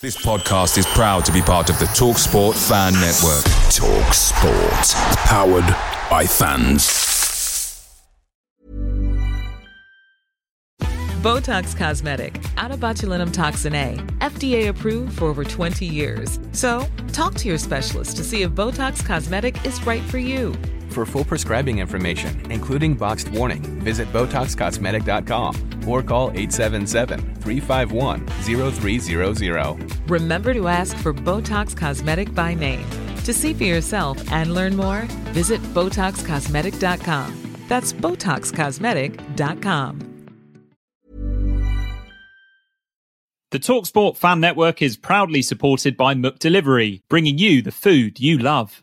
This podcast is proud to be part of the Talk Sport Fan Network. Talk Sport. Powered by fans. Botox Cosmetic, out of botulinum toxin A, FDA approved for over 20 years. So, talk to your specialist to see if Botox Cosmetic is right for you. For full prescribing information, including boxed warning, visit BotoxCosmetic.com or call 877-351-0300. Remember to ask for Botox Cosmetic by name. To see for yourself and learn more, visit BotoxCosmetic.com. That's BotoxCosmetic.com. The Talksport Fan Network is proudly supported by McDelivery, bringing you the food you love.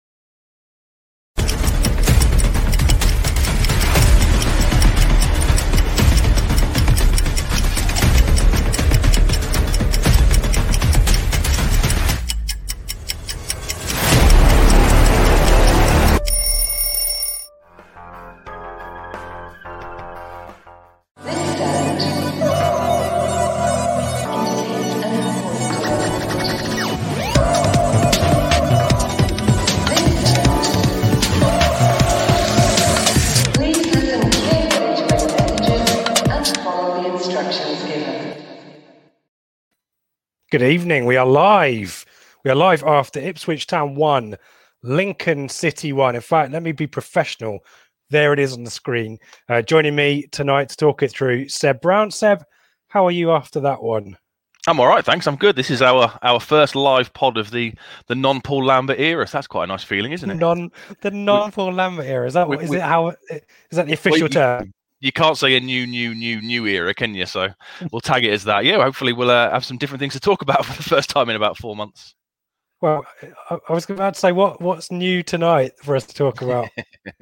Good evening. We are live. We are live after Ipswich Town 1, Lincoln City 1. In fact, let me be professional. There it is on the screen. Uh, joining me tonight to talk it through, Seb Brown. Seb, how are you after that one? I'm all right, thanks. I'm good. This is our our first live pod of the the non Paul Lambert era. So that's quite a nice feeling, isn't it? Non the non Paul Lambert era. Is that what we- is we- it how is that the official term? You can't say a new, new, new, new era, can you? So we'll tag it as that. Yeah, hopefully we'll uh, have some different things to talk about for the first time in about four months. Well, I, I was about to say what what's new tonight for us to talk about.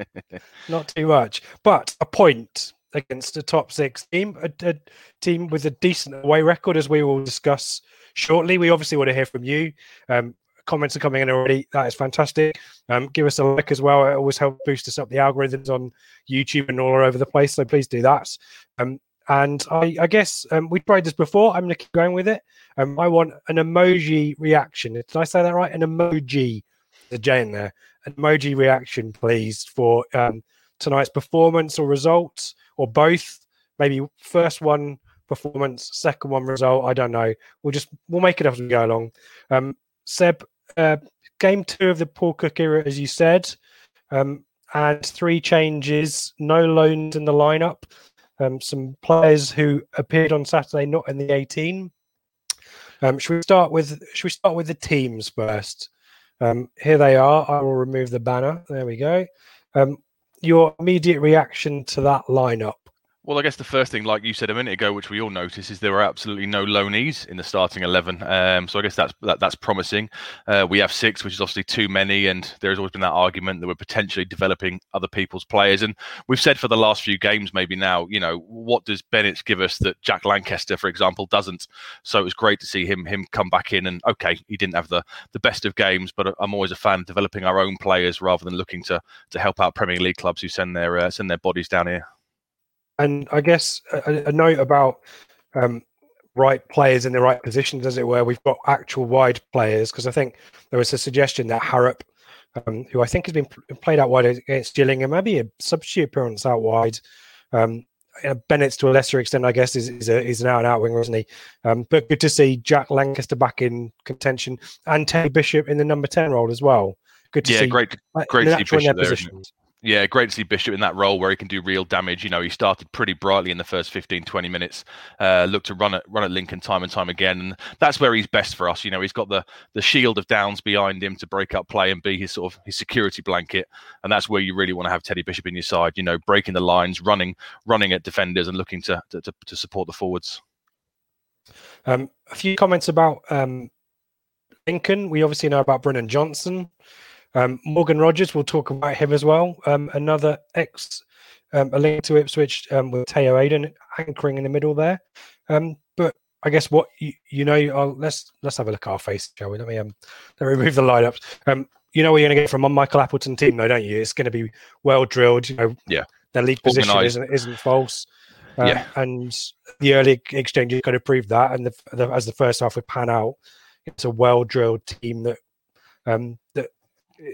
Not too much, but a point against a top six team, a, a team with a decent away record, as we will discuss shortly. We obviously want to hear from you. Um, comments are coming in already. That is fantastic. Um, give us a like as well. It always helps boost us up the algorithms on YouTube and all over the place. So please do that. Um, and I, I guess um, we tried this before. I'm going to keep going with it. Um, I want an emoji reaction. Did I say that right? An emoji. The J in there. An emoji reaction, please, for um, tonight's performance or results, or both. Maybe first one performance, second one result. I don't know. We'll just we'll make it up as we go along. Um, Seb, uh, game two of the Paul Cook era, as you said, um, and three changes. No loans in the lineup. Um, some players who appeared on Saturday not in the 18. Um, should we start with should we start with the teams first? Um, here they are. I will remove the banner. There we go. Um, your immediate reaction to that lineup. Well, I guess the first thing, like you said a minute ago, which we all noticed, is there are absolutely no loanees in the starting eleven. Um, so I guess that's that, that's promising. Uh, we have six, which is obviously too many, and there has always been that argument that we're potentially developing other people's players. And we've said for the last few games, maybe now, you know, what does Bennett give us that Jack Lankester, for example, doesn't? So it was great to see him him come back in. And okay, he didn't have the the best of games, but I'm always a fan of developing our own players rather than looking to to help out Premier League clubs who send their uh, send their bodies down here. And I guess a, a note about um, right players in the right positions, as it were. We've got actual wide players because I think there was a suggestion that Harrop, um, who I think has been pl- played out wide against Gillingham, maybe a substitute appearance out wide. Um, Bennett's to a lesser extent, I guess, is, is, a, is an out and out winger, isn't he? Um, but good to see Jack Lankester back in contention and Teddy Bishop in the number 10 role as well. Good to Yeah, see. great, great to see natural in their Bishop there, isn't it? positions. Yeah, great to see Bishop in that role where he can do real damage. You know, he started pretty brightly in the first 15, 20 minutes, uh, looked to run at run at Lincoln time and time again. And that's where he's best for us. You know, he's got the the shield of Downes behind him to break up play and be his sort of his security blanket. And that's where you really want to have Teddy Bishop in your side, you know, breaking the lines, running, running at defenders and looking to to, to, to support the forwards. Um, a few comments about um, Lincoln. We obviously know about Brennan Johnson. Um, Morgan Rogers, we'll talk about him as well. Um, another ex, um, a link to Ipswich um, with Tayo Edun anchoring in the middle there. Um, but I guess what you, you know, I'll, let's let's have a look at our face, shall we? Let me um, let me remove the lineups. Um, you know what you're going to get from a Michael Appleton team, though, don't you? It's going to be well drilled. You know, Yeah. their league position Organised. isn't isn't false. Yeah. and the early exchanges kind of proved that. And the, the, as the first half would pan out, it's a well drilled team that um, that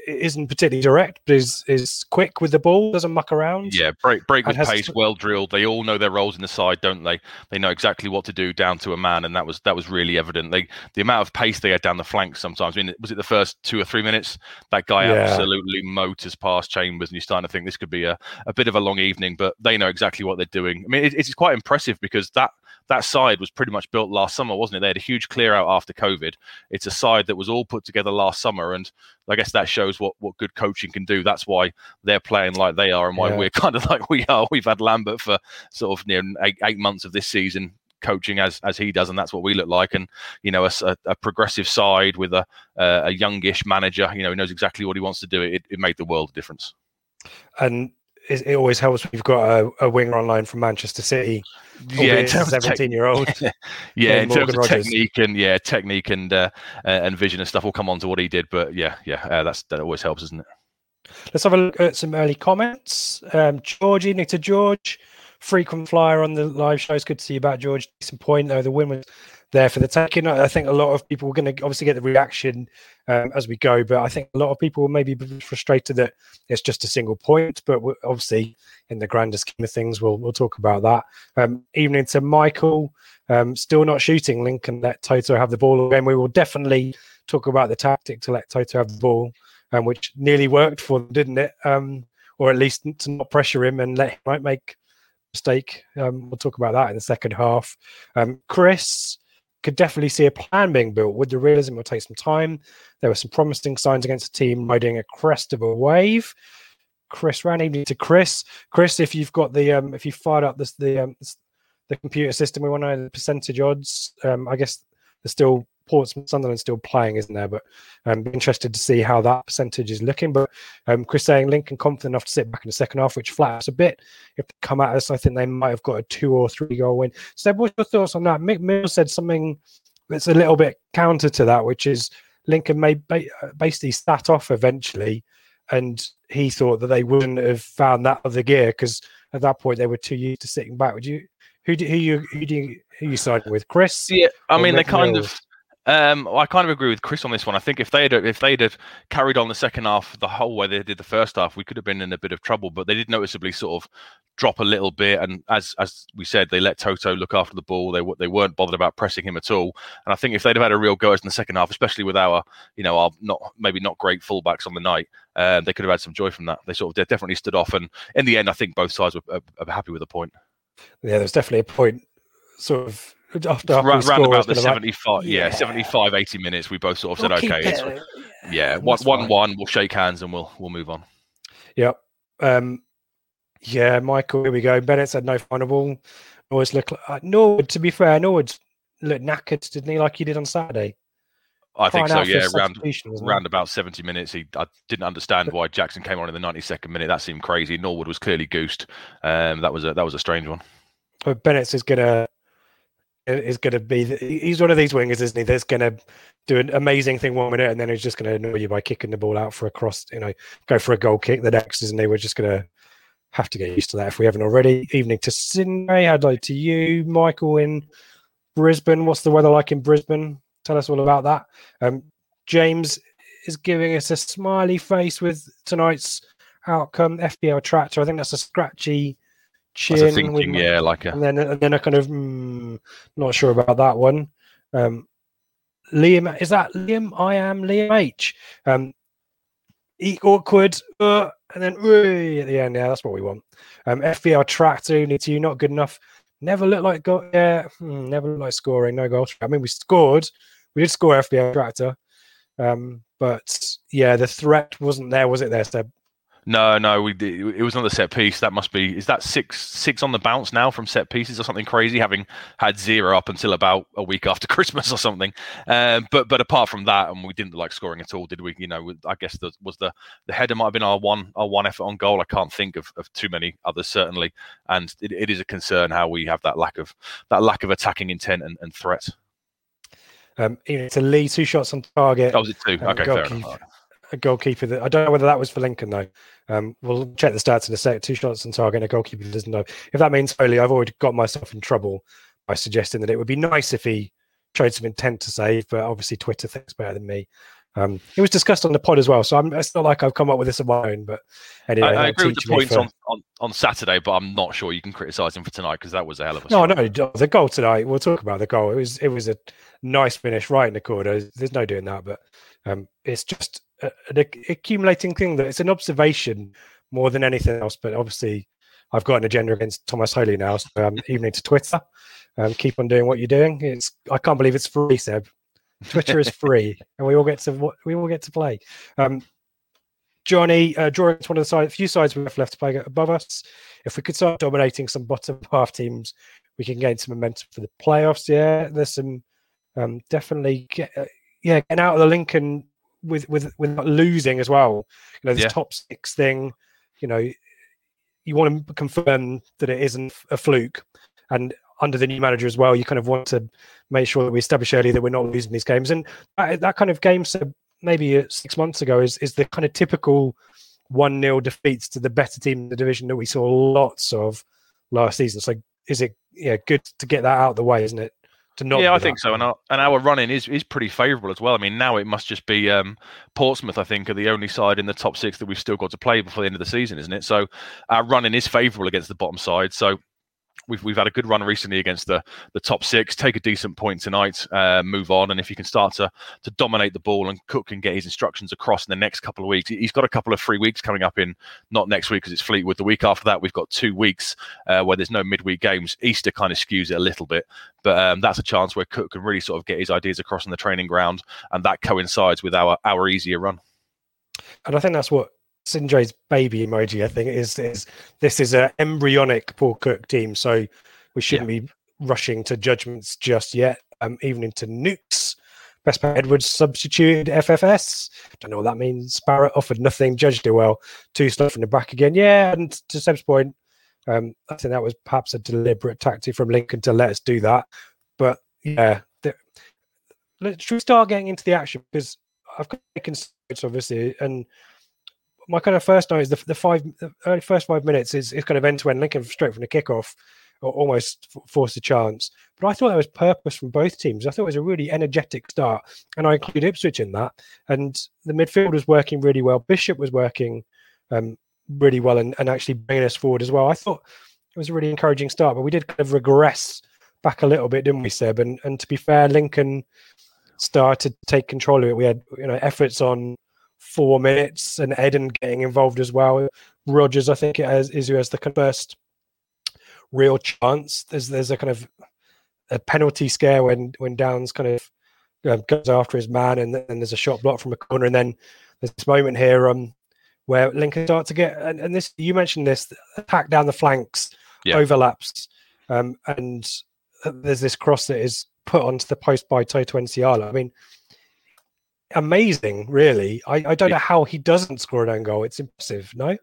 isn't particularly direct, but is is quick with the ball, doesn't muck around. Yeah, break break with pace, to- well drilled. They all know their roles in the side, don't they? They know exactly what to do down to a man, and that was that was really evident. They the amount of pace they had down the flanks sometimes. I mean, was it the first two or three minutes? That guy Yeah. absolutely motors past Chambers, and you're starting to think this could be a, a bit of a long evening. But they know exactly what they're doing. I mean, it, it's quite impressive because that that side was pretty much built last summer, wasn't it? They had a huge clear out after COVID. It's a side that was all put together last summer, and I guess that shows what what good coaching can do. That's why they're playing like they are, and why Yeah. we're kind of like we are. We've had Lambert for sort of you know eight, eight months of this season coaching as as he does, and that's what we look like. And you know, a progressive side with a uh, a youngish manager, you know, who knows exactly what he wants to do. It, it made the world of difference. and it, it always helps when you've got a, a winger online from Manchester City. Yeah, in terms of seventeen year old. yeah, in terms of Rogers. technique and yeah, technique and uh, uh, and vision and stuff. We'll come on to what he did, but yeah, yeah, uh, that's that always helps, isn't it? Let's have a look at some early comments. Um, George, evening to George. Frequent flyer on the live show. It's good to see you back, George. Decent point, though. The win was there for the taking. I think a lot of people are going to obviously get the reaction um, as we go, but I think a lot of people may be frustrated that it's just a single point. But obviously, in the grander scheme of things, we'll we'll talk about that. Um, evening to Michael. Um, still not shooting. Lincoln let Toto have the ball again. We will definitely talk about the tactic to let Toto have the ball um, which nearly worked for them, didn't it? Um, or at least to not pressure him and let him make mistake. Um, we'll talk about that in the second half. Um, Chris could definitely see a plan being built. With the realism, it will take some time. There were some promising signs against a team riding a crest of a wave. Chris ran evening to Chris. Chris, if you've got the um, if you fired up this the um, the computer system, we want to know the percentage odds. Um, I guess there's still Portsmouth Sunderland still playing, isn't there? But I'm um, interested to see how that percentage is looking. But um, Chris saying Lincoln confident enough to sit back in the second half, which flaps a bit. If they come at us, I think they might have got a two or three goal win. Seb, what's your thoughts on that? Mick Mills said something that's a little bit counter to that, which is Lincoln may ba- basically sat off eventually, and he thought that they wouldn't have found that other gear because at that point they were too used to sitting back. Would you? Who do who you who do you who you siding with, Chris? Yeah, I mean, they kind Mills? of. Um, I kind of agree with Chris on this one. I think if they'd if they'd have carried on the second half the whole way they did the first half, we could have been in a bit of trouble. But they did noticeably sort of drop a little bit, and as as we said, they let Toto look after the ball. They they weren't bothered about pressing him at all. And I think if they'd have had a real go in the second half, especially with our you know our not maybe not great fullbacks on the night, uh, they could have had some joy from that. They sort of they definitely stood off, and in the end, I think both sides were, are, are happy with the point. Yeah, there's definitely a point, sort of after, after Round, round about the been like, 75 yeah. yeah. 75 80 minutes we both sort of said we'll keep okay it's, it. yeah and one, that's one fine. one we'll shake hands and we'll we'll move on Yep. Um, yeah, Michael, here we go. Bennett said no final ball. Norwood's look like, uh, Norwood, to be fair, Norwood looked knackered, didn't he, like he did on Saturday? i think Crying so out for a yeah round substitution, wasn't he? round about 70 minutes he i didn't understand why jackson came on in the 92nd minute that seemed crazy norwood was clearly goosed um that was a that was a strange one But Bennett's is gonna is gonna be he's one of these wingers, isn't he? That's gonna do an amazing thing one minute, and then he's just gonna annoy you by kicking the ball out for a cross. You know, go for a goal kick the next, isn't he? We're just gonna have to get used to that if we haven't already. Evening to Sydney. Hello to you, Michael in Brisbane. What's the weather like in Brisbane? Tell us all about that. Um, James is giving us a smiley face with tonight's outcome. FBL tractor. I think that's a scratchy chin. with thinking my- yeah like a and then and then I kind of mm, not sure about that one. Um, Liam, is that Liam? I am Liam H. Um, awkward, uh, and then "Oi" at the end. Yeah, that's what we want. Um, FBL tractor need to not good enough. Never looked like go. Yeah, hmm, never looked like scoring. No goals. I mean, we scored. We did score FBL tractor. Um, but yeah, the threat wasn't there, was it? There, Seb? No, no, we did, it was on the set piece. That must be is that six six on the bounce now from set pieces or something crazy, having had zero up until about a week after Christmas or something. Um, but but apart from that, and we didn't like scoring at all, did we? You know, I guess the, was the the header might have been our one our one effort on goal. I can't think of, of too many others certainly, and it, it is a concern how we have that lack of that lack of attacking intent and, and threat. Um, to Lee, two shots on target. That was it. Um, Okay, fair enough. A goalkeeper that I don't know whether that was for Lincoln though. Um, we'll check the stats in a sec. Two shots on target, and a goalkeeper doesn't know. If that means Foley, I've already got myself in trouble by suggesting that it would be nice if he showed some intent to save, but obviously Twitter thinks better than me. Um, it was discussed on the pod as well, so I'm, it's not like I've come up with this on my own. But anyway, I, I agree with the points for- on, on, on Saturday, but I'm not sure you can criticise him for tonight because that was a hell of a. No, no, the goal tonight. We'll talk about the goal. It was it was a nice finish right in the corner. There's no doing that, but um, it's just a, an accumulating thing that it's an observation more than anything else. But obviously, I've got an agenda against Thomas Holy now, so I'm evening to Twitter. Um, keep on doing what you're doing. It's I can't believe it's free, Seb. Twitter is free, and we all get to we all get to play. Um, Johnny, uh, drawing to one of the side, few sides we have left to play above us. If we could start dominating some bottom half teams, we can gain some momentum for the playoffs. Yeah, there's some um, definitely get, uh, yeah getting out of the Lincoln with with without losing as well. You know, this Yeah. top six thing. You know, you want to confirm that it isn't a fluke, and under the new manager as well, you kind of want to make sure that we establish early that we're not losing these games. And that, that kind of game, so maybe uh, six months ago, is is the kind of typical one 0 defeats to the better team in the division that we saw lots of last season. So is it yeah good to get that out of the way, isn't it? To not yeah, I think that. so. And our, and our running is, is pretty favourable as well. I mean, now it must just be um, Portsmouth, I think, are the only side in the top six that we've still got to play before the end of the season, isn't it? So our running is favourable against the bottom side. So we've we've had a good run recently against the the top six. Take a decent point tonight, uh, move on, and if you can start to to dominate the ball and Cook can get his instructions across in the next couple of weeks, he's got a couple of free weeks coming up in not next week because it's Fleetwood. The week after that, we've got two weeks uh, where there's no midweek games. Easter kind of skews it a little bit, but um, that's a chance where Cook can really sort of get his ideas across on the training ground, and that coincides with our our easier run. and I think that's what Sinjay's baby emoji. I think is is this is an embryonic Paul Cook team, so we shouldn't be rushing to judgments just yet. Um, even into nukes. Best player Edwards substituted FFS. Don't know what that means. Barrett offered nothing. judged it well. Two stuff from the back again. Yeah, and to Seb's point, um, I think that was perhaps a deliberate tactic from Lincoln to let us do that. But yeah, the, let, should we start getting into the action? Because I've got notes, obviously, and my kind of first note is the, the five the early first five minutes is, is kind of end to end Lincoln straight from the kickoff, or almost forced a chance. But I thought that was purpose from both teams. I thought it was a really energetic start, and I include Ipswich in that. And the midfield was working really well. Bishop was working um, really well, and, and actually bringing us forward as well. I thought it was a really encouraging start, but we did kind of regress back a little bit, didn't we, Seb? And and to be fair, Lincoln started to take control of it. We had you know efforts on four minutes and Edun getting involved as well. Rogers, I think, it has, is who has the first real chance. There's there's a kind of a penalty scare when when Downes kind of um, goes after his man, and then there's a shot block from a corner, and then there's this moment here um where Lincoln start to get and, and this you mentioned this attack down the flanks Yeah. overlaps, um, and there's this cross that is put onto the post by Toto Nsiala. I mean, amazing, really. I, I don't know how he doesn't score an own goal. It's impressive, no?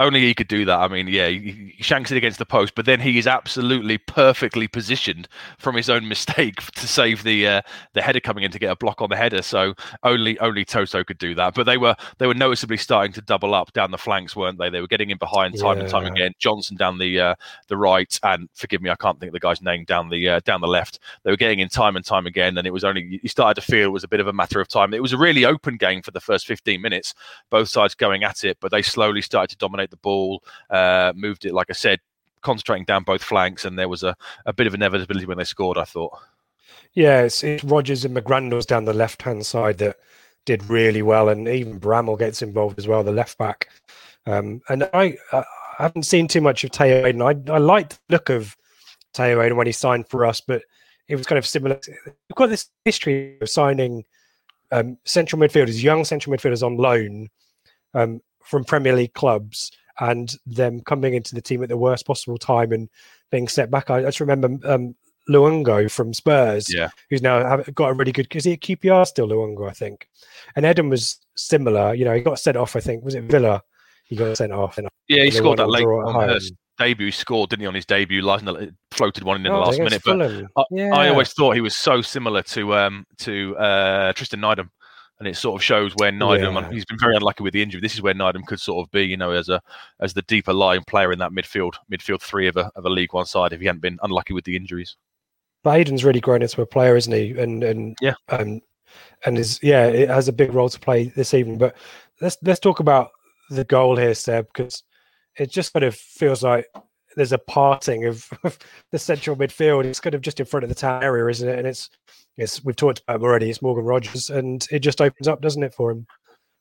Only he could do that. I mean, yeah, he, he shanks it against the post, but then he is absolutely perfectly positioned from his own mistake to save the uh, the header coming in to get a block on the header. So only only Toto could do that. But they were they were noticeably starting to double up down the flanks, weren't they? They were getting in behind time and time again. Johnson down the uh, the right, and forgive me, I can't think of the guy's name down the uh, down the left. They were getting in time and time again, and it was only you started to feel it was a bit of a matter of time. It was a really open game for the first 15 minutes, both sides going at it, but they slowly started to dominate the ball, uh, moved it, like I said, concentrating down both flanks, and there was a, a bit of inevitability when they scored. I thought. Yeah, it's, it's Rogers and McGrandles down the left hand side that did really well, and even Bramall gets involved as well, the left back. Um, and I, I haven't seen too much of Tayo Edun. I, I liked the look of Tayo Edun when he signed for us, but it was kind of similar. We've got this history of signing um, central midfielders, young central midfielders on loan um, from Premier League clubs and them coming into the team at the worst possible time and being set back. I, I just remember um, Luongo from Spurs, Yeah. who's now got a really good. Is he at QPR still, Luongo? I think. And Edun was similar. You know, he got sent off. I think was it Villa? He got sent off. And Yeah, he scored that late on his debut. He scored, didn't he, on his debut? Last, floated one in in the Oh, last against minute. But I, yeah. I always thought he was so similar to um to uh Tristan Nydam. And it sort of shows where Nydam, Yeah. and he's been very unlucky with the injury. This is where Nydam could sort of be, you know, as a as the deeper lying player in that midfield midfield three of a of a League One side if he hadn't been unlucky with the injuries. But Edun's really grown into a player, isn't he? And and Yeah. um, and is yeah, it has a big role to play this evening. But let's let's talk about the goal here, Seb, because it just kind of feels like there's a parting of, of the central midfield. It's kind of just in front of the town area, isn't it? And it's it's we've talked about him already. It's Morgan Rogers, and it just opens up, doesn't it, for him?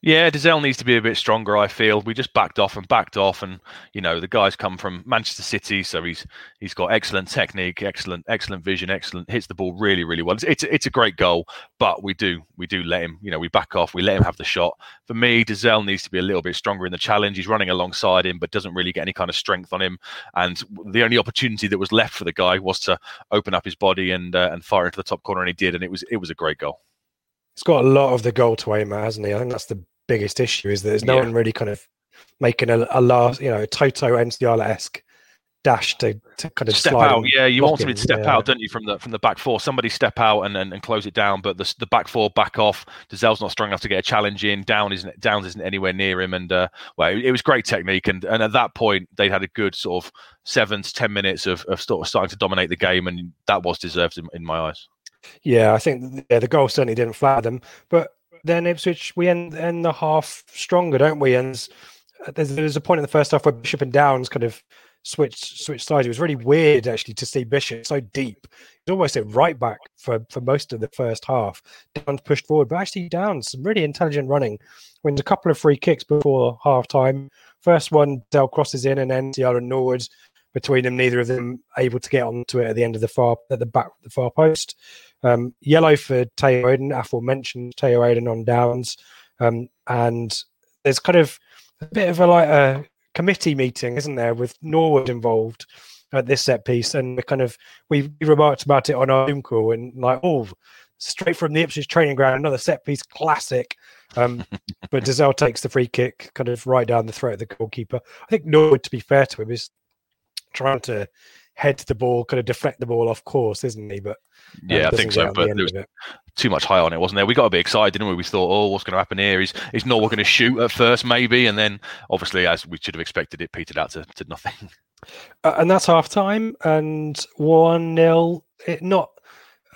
Yeah, Dozzell needs to be a bit stronger. I feel we just backed off and backed off, and you know the guy's come from Manchester City, so he's he's got excellent technique, excellent excellent vision, excellent hits the ball really really well. It's it's, it's a great goal, but we do we do let him, you know, we back off, we let him have the shot. For me, Dozzell needs to be a little bit stronger in the challenge. He's running alongside him, but doesn't really get any kind of strength on him. And the only opportunity that was left for the guy was to open up his body and uh, and fire into the top corner, and he did, and it was it was a great goal. He's got a lot of the goal to aim at, hasn't he? I think that's the biggest issue is that there's no Yeah. one really kind of making a, a last, you know, Toto Nsiala esque dash to, to kind of step slide out. Yeah, you want somebody to step yeah. out, don't you, from the from the back four? Somebody step out and, and, and close it down, but the the back four back off. Dozzell's not strong enough to get a challenge in. Down isn't Downes isn't anywhere near him, and uh, well, it, it was great technique. And and at that point, they'd had a good sort of seven to ten minutes of, of sort of starting to dominate the game, and that was deserved in, in my eyes. Yeah, I think yeah, the goal certainly didn't flatter them. But then Ipswich, we end end the half stronger, don't we? And uh, there's, there's a point in the first half where Bishop and Downes kind of switched switched sides. It was really weird actually to see Bishop so deep. He's almost a right back for for most of the first half. Downes pushed forward, but actually Downes some really intelligent running. Wins a couple of free kicks before half time. First one, Dell crosses in, and Tiara and Norwood between them. Neither of them able to get onto it at the end of the far at the back of the far post. Um, yellow for Tayo Edun, aforementioned Tayo Edun on Downes. Um, and there's kind of a bit of a like a committee meeting, isn't there, with Norwood involved at this set piece. And we kind of we we remarked about it on our Zoom call and like, oh, straight from the Ipswich training ground, another set piece classic. Um, but Dozzell takes the free kick kind of right down the throat of the goalkeeper. I think Norwood, to be fair to him, is trying to head to the ball, kind of deflect the ball off course, isn't he? But um, Yeah, I think so. the But there was too much high on it, wasn't there? We got a bit excited, didn't we? We thought, oh, what's going to happen here? Is is Norwood going to shoot at first, maybe, and then obviously, as we should have expected, it petered out to, to nothing. Uh, and that's half time and 1 nil. It not,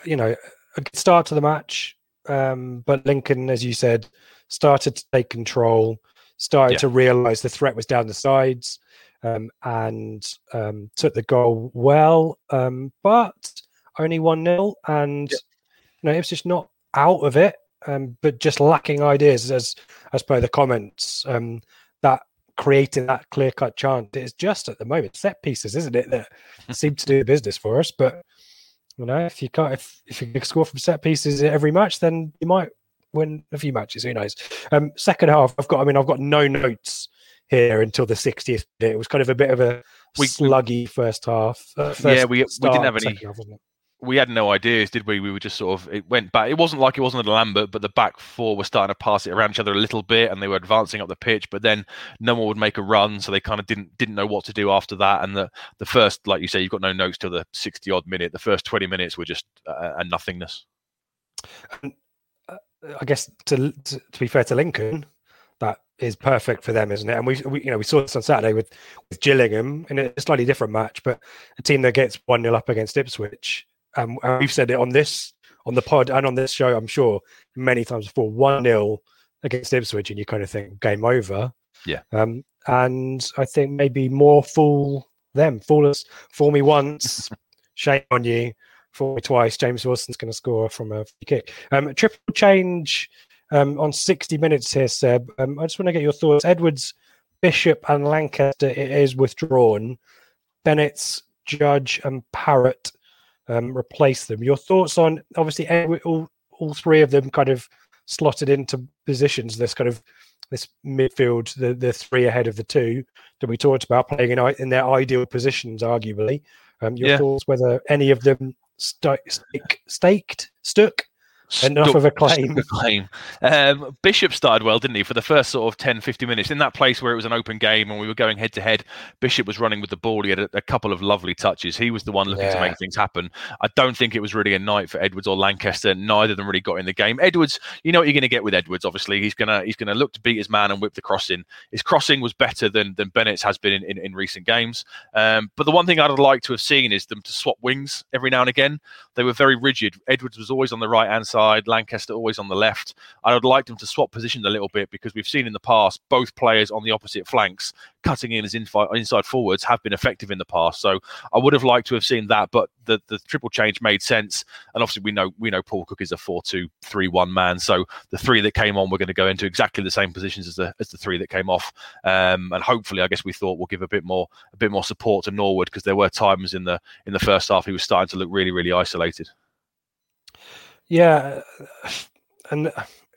you know, a good start to the match. Um, but Lincoln, as you said, started to take control, started Yeah. to realize the threat was down the sides, um, and um, took the goal well. Um, but only 1 0. And, you know, it's just not out of it, um, but just lacking ideas, as, as per the comments. Um, that creating that clear cut chance. It's just at the moment set pieces, isn't it, that seem to do the business for us. But you know, if you can't, if, if you can score from set pieces every match, then you might win a few matches. Who knows? Um, second half, I've got. I mean, I've got no notes here until the 60th minute. It was kind of a bit of a We- sluggy first half. Uh, Yeah, first we- we didn't have any- half, we had no ideas, did we? We were just sort of it went back. It wasn't like it wasn't at Lambert, but the back four were starting to pass it around each other a little bit, and they were advancing up the pitch. But then no one would make a run, so they kind of didn't didn't know what to do after that. And the the first, like you say, you've got no notes till the sixty odd minute. The first twenty minutes were just uh, a nothingness. I guess to, to to be fair to Lincoln, that is perfect for them, isn't it? And we, we you know we saw this on Saturday with with Gillingham in a slightly different match, but a team that gets one 0 up against Ipswich. Um, and we've said it on this on the pod and on this show, I'm sure many times before. One 0 against Ipswich, and you kind of think game over. Yeah. Um, and I think maybe more fool them, fool us, fool me once, shame on you. Fool me twice. James Wilson's going to score from a free kick. Um, triple change um, on 60 minutes here, Seb. Um, I just want to get your thoughts. Edwards, Bishop, and Lankester it is withdrawn. Bennett's, Judge, and Parrott um, replace them. Your thoughts on obviously Edward, all all three of them kind of slotted into positions. This kind of this midfield, the the three ahead of the two that we talked about playing in, in their ideal positions, arguably. Um, your Yeah. thoughts whether any of them stake, staked, stuck enough of a claim? a claim. Um, Bishop started well, didn't he? For the first sort of 10, 50 minutes in that place where it was an open game and we were going head to head. Bishop was running with the ball. He had a, a couple of lovely touches. He was the one looking to make things happen. I don't think it was really a night for Edwards or Lankester. Neither of them really got in the game. Edwards, you know what you're going to get with Edwards. Obviously, he's gonna he's gonna look to beat his man and whip the crossing. His crossing was better than than Bennett's has been in, in, in recent games. Um, but the one thing I'd like to have seen is them to swap wings every now and again. They were very rigid. Edwards was always on the right hand side. Lankester always on the left. I would like them to swap positions a little bit because we've seen in the past both players on the opposite flanks cutting in as infi- inside forwards have been effective in the past. So I would have liked to have seen that, but the, the triple change made sense. And obviously we know we know Paul Cook is a 4-2-3-1 man. So the three that came on were going to go into exactly the same positions as the as the three that came off. Um, and hopefully I guess we thought we'll give a bit more a bit more support to Norwood because there were times in the in the first half he was starting to look really really isolated. Yeah, and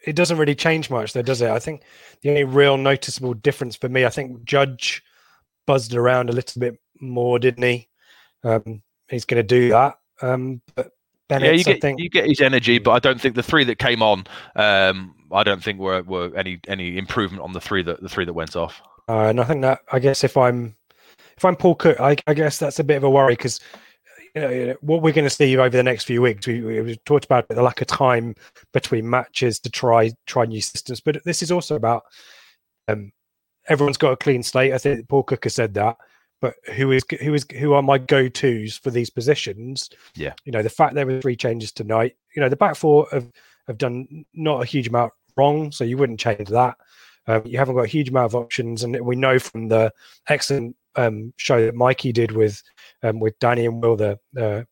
it doesn't really change much, though, does it? I think the only real noticeable difference for me, I think Judge buzzed around a little bit more, didn't he? Um, he's going to do that. Um, but yeah, you I get think, you get his energy, but I don't think the three that came on, um, I don't think were, were any any improvement on the three that the three that went off. uh, and I think that I guess if I'm if I'm Paul Cook, I, I guess that's a bit of a worry because you know, you know, what we're going to see over the next few weeks. We, we talked about the lack of time between matches to try try new systems, but this is also about um, everyone's got a clean slate. I think Paul Cook has said that. But who is who is who are my go tos for these positions? Yeah. you know the fact there were three changes tonight. You know the back four have have done not a huge amount wrong, so you wouldn't change that. Um, you haven't got a huge amount of options, and we know from the excellent um, show that Mikey did with um, with Danny and Will, the uh,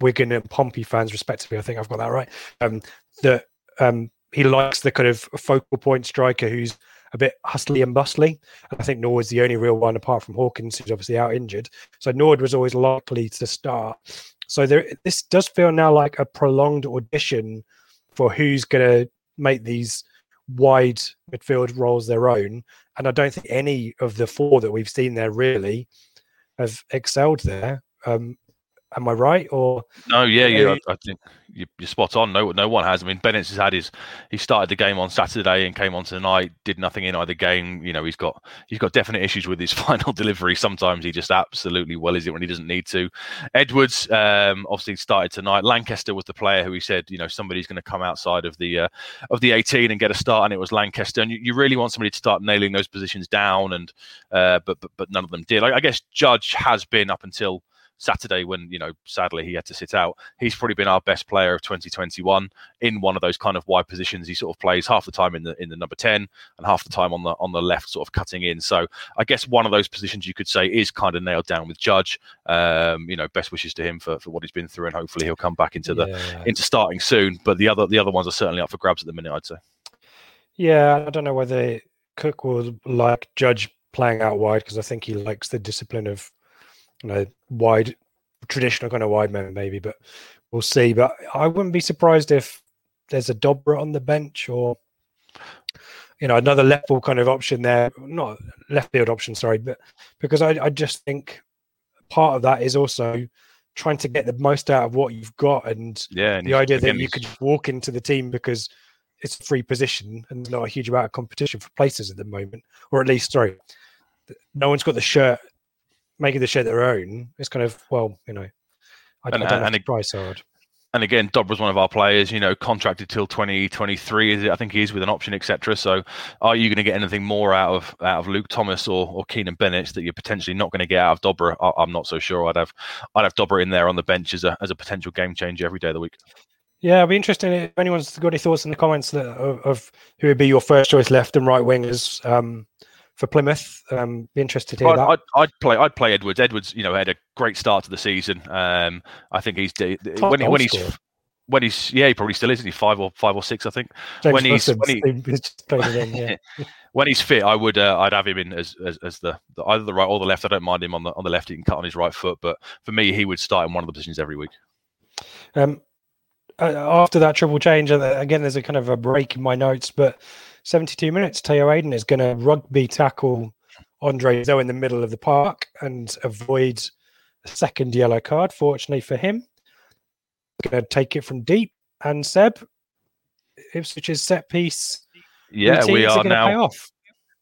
Wigan and Pompey fans, respectively. I think I've got that right. Um, that um, he likes the kind of focal point striker who's a bit hustly and bustly. And I think Norwood's the only real one apart from Hawkins, who's obviously out injured. So Norwood was always likely to start. So there, this does feel now like a prolonged audition for who's going to make these wide midfield roles their own. And I don't think any of the four that we've seen there really have excelled there. Um, am I right? Or No, yeah, yeah. Uh, I, I think you- you're spot on. No, no one has. I mean, Bennett's has had his. He started the game on Saturday and came on tonight. Did nothing in either game. You know, he's got he's got definite issues with his final delivery. Sometimes he just absolutely well is it when he doesn't need to. Edwards um, obviously started tonight. Lankester was the player who he said, you know, somebody's going to come outside of the uh, of the 18 and get a start, and it was Lankester. And you, you really want somebody to start nailing those positions down, and uh, but, but but none of them did. I, I guess Judge has been up until. Saturday, when you know, sadly he had to sit out. He's probably been our best player of 2021 in one of those kind of wide positions. He sort of plays half the time in the in the number 10 and half the time on the on the left, sort of cutting in. So I guess one of those positions you could say is kind of nailed down with Judge. Um, you know, best wishes to him for, for what he's been through, and hopefully he'll come back into the Yeah. into starting soon. But the other the other ones are certainly up for grabs at the minute. I'd say. Yeah, I don't know whether Cook will like Judge playing out wide because I think he likes the discipline of you know wide traditional kind of wide men maybe, but we'll see. But I wouldn't be surprised if there's a Dobra on the bench or you know another left ball kind of option there, not left field option, sorry, but because I, I just think part of that is also trying to get the most out of what you've got and Yeah, and the idea that you could walk into the team because it's a free position and there's not a huge amount of competition for places at the moment, or at least, sorry, no one's got the shirt making the shirt their own. It's kind of well, you know, I, And- I don't and to it- hard. and again, Dobra's one of our players, you know, contracted till 2023, is it? I think he is with an option, etc. So, are you going to get anything more out of out of Luke Thomas or, or Keanan Bennett that you're potentially not going to get out of Dobra? I, I'm not so sure. I'd have I'd have Dobra in there on the bench as a as a potential game changer every day of the week. Yeah, it'd be interesting if anyone's got any thoughts in the comments that, of, of who would be your first choice left and right wingers um, for Plymouth. Um, be interested to hear I'd, that. I'd, I'd play I'd play Edwards. Edwards, you know, had a great start to the season. Um, I think he's when he, when he's when he's yeah, he probably still is. Isn't he five or five or six? I think James when he's- when he- it in, yeah. when he's fit, I would uh, I'd have him in as, as, as the, the either the right or the left. I don't mind him on the on the left. He can cut on his right foot, but for me, he would start in one of the positions every week. Um, after that triple change, uh, again, there's a kind of a break in my notes, but 72 minutes, Tayo Edun is going to rugby tackle Andre Zo in the middle of the park and avoid a second yellow card. Fortunately for him, going to take it from deep. And Seb, Ipswich's set piece. Yeah, we are Pay now. off.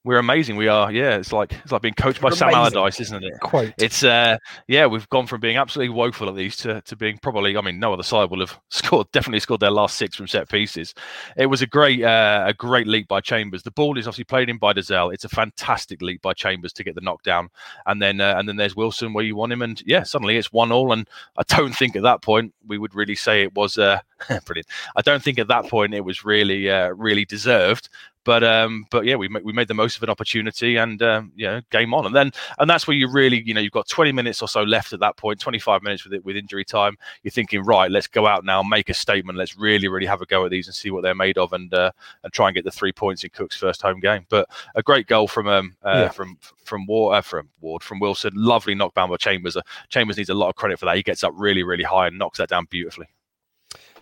We're amazing. We are. Yeah, it's like it's like being coached by We're Sam amazing. Allardyce, isn't it? Quote. It's uh yeah, we've gone from being absolutely woeful at these to, to being probably I mean no other side will have scored definitely scored their last six from set pieces. It was a great uh, a great leap by Chambers. The ball is obviously played in by Dozzell. It's a fantastic leap by Chambers to get the knockdown. And then uh, and then there's Wilson where you want him and yeah, suddenly it's one all and I don't think at that point we would really say it was uh brilliant. I don't think at that point it was really uh, really deserved. But um, but yeah, we ma- we made the most of an opportunity, and um, yeah, game on. And then and that's where you really, you know, you've got 20 minutes or so left at that point, 25 minutes with it with injury time. You're thinking, right, let's go out now, make a statement. Let's really, really have a go at these and see what they're made of, and uh, and try and get the three points in Cook's first home game. But a great goal from um uh, Yeah. from from Ward, uh, from Ward from Wilson. Lovely knockdown by Chambers. Uh, Chambers needs a lot of credit for that. He gets up really, really high and knocks that down beautifully.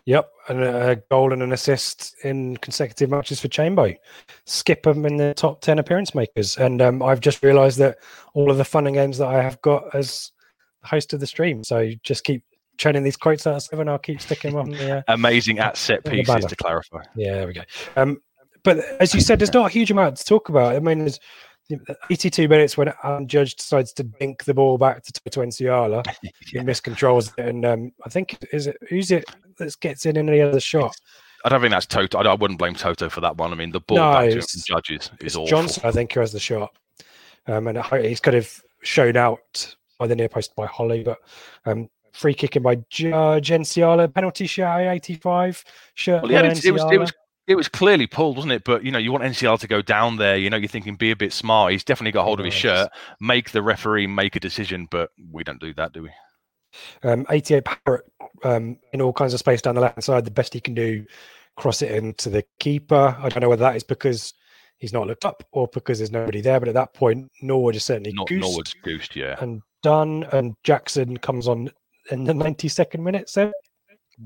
Yep, and a goal and an assist in consecutive matches for Chambo. Skip them in the top 10 appearance makers. And um, I've just realised that all of the fun and games that I have got as host of the stream. So just keep churning these quotes out of seven. I'll keep sticking them on the. Uh, Amazing at set pieces to clarify. yeah, there we go. Um, but as you said, there's not a huge amount to talk about. I mean, there's 82 minutes when Alan Judge decides to dink the ball back to Toto Nsiala. He miscontrols it. And um, I think, is it who's it that gets in any other shot? I don't think that's Toto. I, I wouldn't blame Toto for that one. I mean, the ball No, back to him it's- from judges is awful. Johnson, I think, who has the shot. Um, and he's kind of shown out by the near post by Holy, but um, free kicking by Judge Nsiala, penalty shot 85, shirt Well, yeah, it, it was it was it was clearly pulled, wasn't it? But you know, you want Nsiala to go down there. You know, you're thinking be a bit smart. He's definitely got hold of his Yes. shirt. Make the referee make a decision, but we don't do that, do we? Um, 88 Parrott um, in all kinds of space down the left hand side. The best he can do, cross it into the keeper. I don't know whether that is because he's not looked up or because there's nobody there. But at that point, Norwood is certainly Not goosed Norwood's goosed, yeah. and done. And Jackson comes on in the 92nd minute. So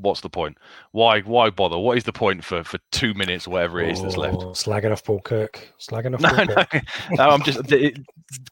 What's the point? Why why bother? What is the point for for two minutes or whatever it is that's left? Oh, Slagging off Paul Cook. Slagging off No, Paul no, Cook. no, I'm just. It,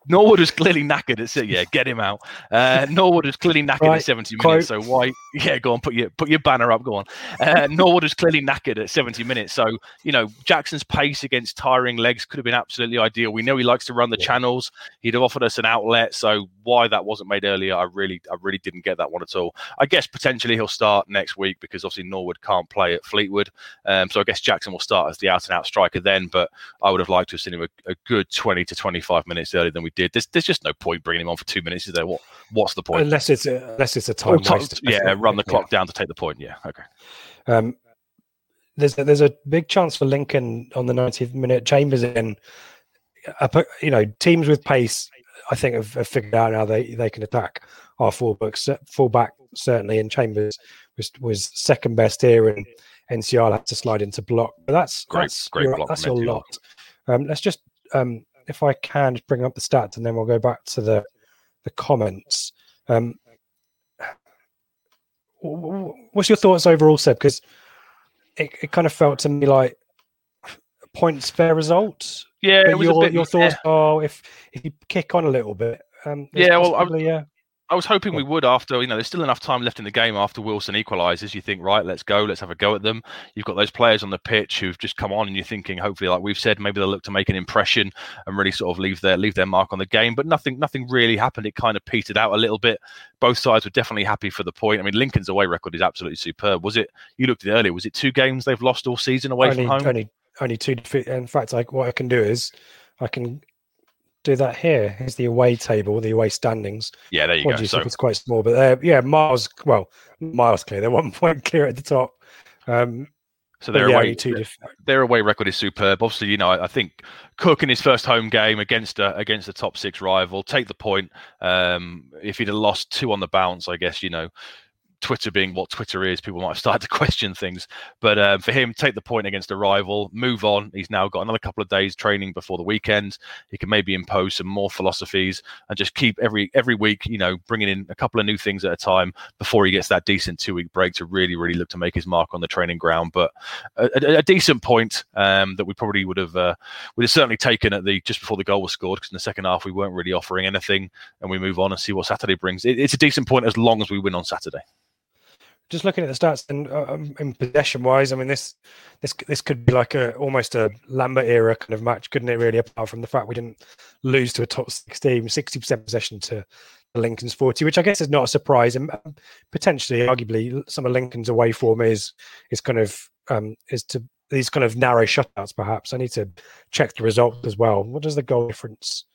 Norwood is clearly knackered at se- yeah, get him out. Uh, Norwood is clearly knackered Right, at 70 quote. minutes. So why? Yeah, go on, put your put your banner up. Go on. Uh, Norwood is clearly knackered at 70 minutes. So you know Jackson's pace against tiring legs could have been absolutely ideal. We know he likes to run the Yeah. channels. He'd have offered us an outlet. So why that wasn't made earlier, I really I really didn't get that one at all. I guess potentially he'll start next week because obviously Norwood can't play at Fleetwood. Um, so I guess Jackson will start as the out and out striker then. But I would have liked to have seen him a, a good 20 to 25 minutes earlier than we did. There's, there's just no point bringing him on for two minutes, is there? What What's the point? Unless it's a, unless it's a time ti- waster. yeah, run the Yeah. clock down to take the point. Yeah, okay. Um, there's a, there's a big chance for Lincoln on the 90th minute. Chambers in, you know, teams with pace. I think have, have figured out how they, they can attack our fullbacks. Fullback certainly, and Chambers was was second best here, and Nsiala had to slide into block. But that's Great- that's great your, block that's your lot. Um, let's just, um, if I can, just bring up the stats, and then we'll go back to the the comments. Um, wh- wh- what's your thoughts overall, Seb? Because it, it kind of felt to me like points fair result. Yeah, But it was your a bit. your thoughts are if if you kick on a little bit. Um, Yeah, well, I- yeah, I was hoping we would after, you know, there's still enough time left in the game after Wilson equalises. You think, right, let's go, let's have a go at them. You've got those players on the pitch who've just come on and you're thinking, hopefully, like we've said, maybe they'll look to make an impression and really sort of leave their leave their mark on the game. But nothing nothing really happened. It kind of petered out a little bit. Both sides were definitely happy for the point. I mean, Lincoln's away record is absolutely superb. Was it you looked at it earlier, was it two games they've lost all season away only from home? only only two. Defe- in fact, like what I can do is I can do that here. Here's the away table, the away standings. yeah, there you go. So it's quite small, but they're yeah, miles. Well, miles clear. They're one point clear at the top. Um, so they're yeah, away. Their away record is superb. Obviously, you know, I, I think Cook in his first home game against a, against a top six rival, take the point. Um, if he'd have lost two on the bounce, I guess you know, Twitter being what Twitter is, people might have started to question things. But um, for him, take the point against a rival, move on. He's now got another couple of days training before the weekend. He can maybe impose some more philosophies and just keep every every week, you know, bringing in a couple of new things at a time before he gets that decent two week break to really, really look to make his mark on the training ground. But a, a, a decent point um, that we probably would have uh, would have certainly taken at the just before the goal was scored because in the second half we weren't really offering anything, and we move on and see what Saturday brings. It, it's a decent point as long as we win on Saturday just looking at the stats and uh, um, in possession wise, I mean this this this could be like a almost a Lambert era kind of match, couldn't it? Really, apart from the fact we didn't lose to a top six team, sixty percent possession to Lincoln's forty, which I guess is not a surprise, and um, potentially, arguably, some of Lincoln's away form is is kind of um, is to these kind of narrow shutouts. Perhaps I need to check the results as well. What does the goal difference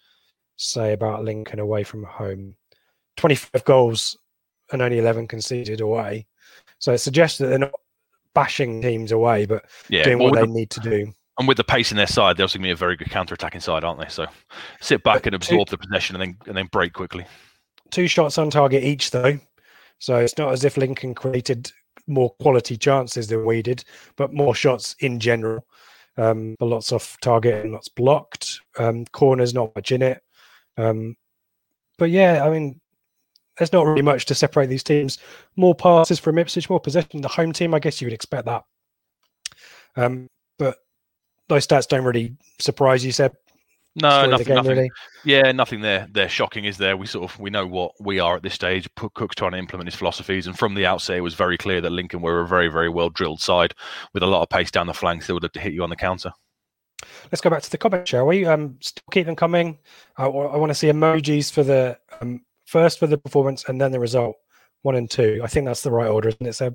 say about Lincoln away from home? Twenty five goals and only eleven conceded away. So it suggests that they're not bashing teams away, but yeah, doing well, what they the, need to do. And with the pace in their side, they're also going to be a very good counter-attacking side, aren't they? So sit back but and absorb two, the possession and then and then break quickly. Two shots on target each, though. So it's not as if Lincoln created more quality chances than we did, but more shots in general. Um, but lots off target and lots blocked. Um, corners not much in it. Um, but yeah, I mean, there's not really much to separate these teams. More passes from Ipswich, more possession. The home team, I guess you would expect that. Um, but those stats don't really surprise you, Seb. No, nothing. Game, nothing. Really. Yeah, nothing there. They're shocking, is there? We sort of we know what we are at this stage. Cook's trying to implement his philosophies, and from the outset, it was very clear that Lincoln were a very, very well drilled side with a lot of pace down the flanks. They would have to hit you on the counter. Let's go back to the comment, shall we? Um, still keep them coming. I, I want to see emojis for the um, first for the performance and then the result. One and two. I think that's the right order, isn't it? So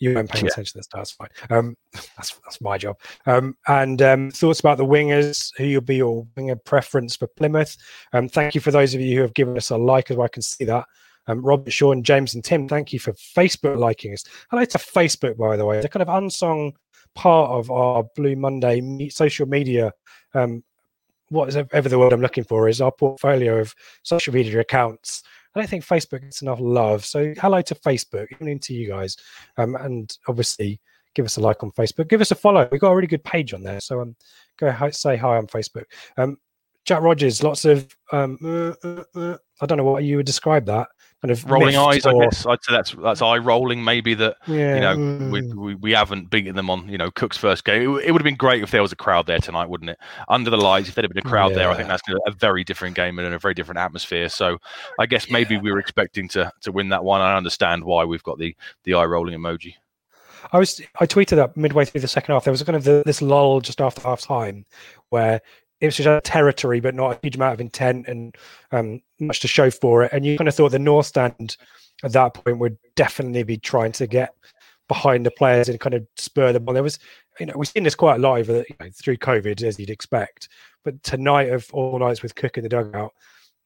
you weren't paying yeah. attention to this. That's fine. Um, that's that's my job. Um, and um, thoughts about the wingers, who you'll be your winger preference for Plymouth. Um, thank you for those of you who have given us a like, as well. I can see that. Um, Robert, Sean, James, and Tim, thank you for Facebook liking us. Hello to Facebook, by the way. A kind of unsung part of our Blue Monday social media um, what is ever the word I'm looking for is our portfolio of social media accounts. I don't think Facebook gets enough love. So hello to Facebook, even to you guys, um, and obviously give us a like on Facebook. Give us a follow. We've got a really good page on there, so um, go say hi on Facebook. Um, Jack Rogers, lots of um, uh, uh, uh, I don't know what you would describe that kind of rolling eyes. Or... I guess I'd say that's that's eye rolling. Maybe that yeah. you know we, we, we haven't beaten them on you know Cook's first game. It, it, would have been great if there was a crowd there tonight, wouldn't it? Under the lights, if there'd have been a crowd yeah. there, I think that's a very different game and a very different atmosphere. So I guess maybe yeah. we were expecting to to win that one. I understand why we've got the the eye rolling emoji. I was I tweeted up midway through the second half. There was kind of the, this lull just after half time where Ipswich had territory, but not a huge amount of intent and um, much to show for it. And you kind of thought the North Stand at that point would definitely be trying to get behind the players and kind of spur them on. There was, you know, we've seen this quite live you know, through COVID, as you'd expect. But tonight of all nights with Cook in the dugout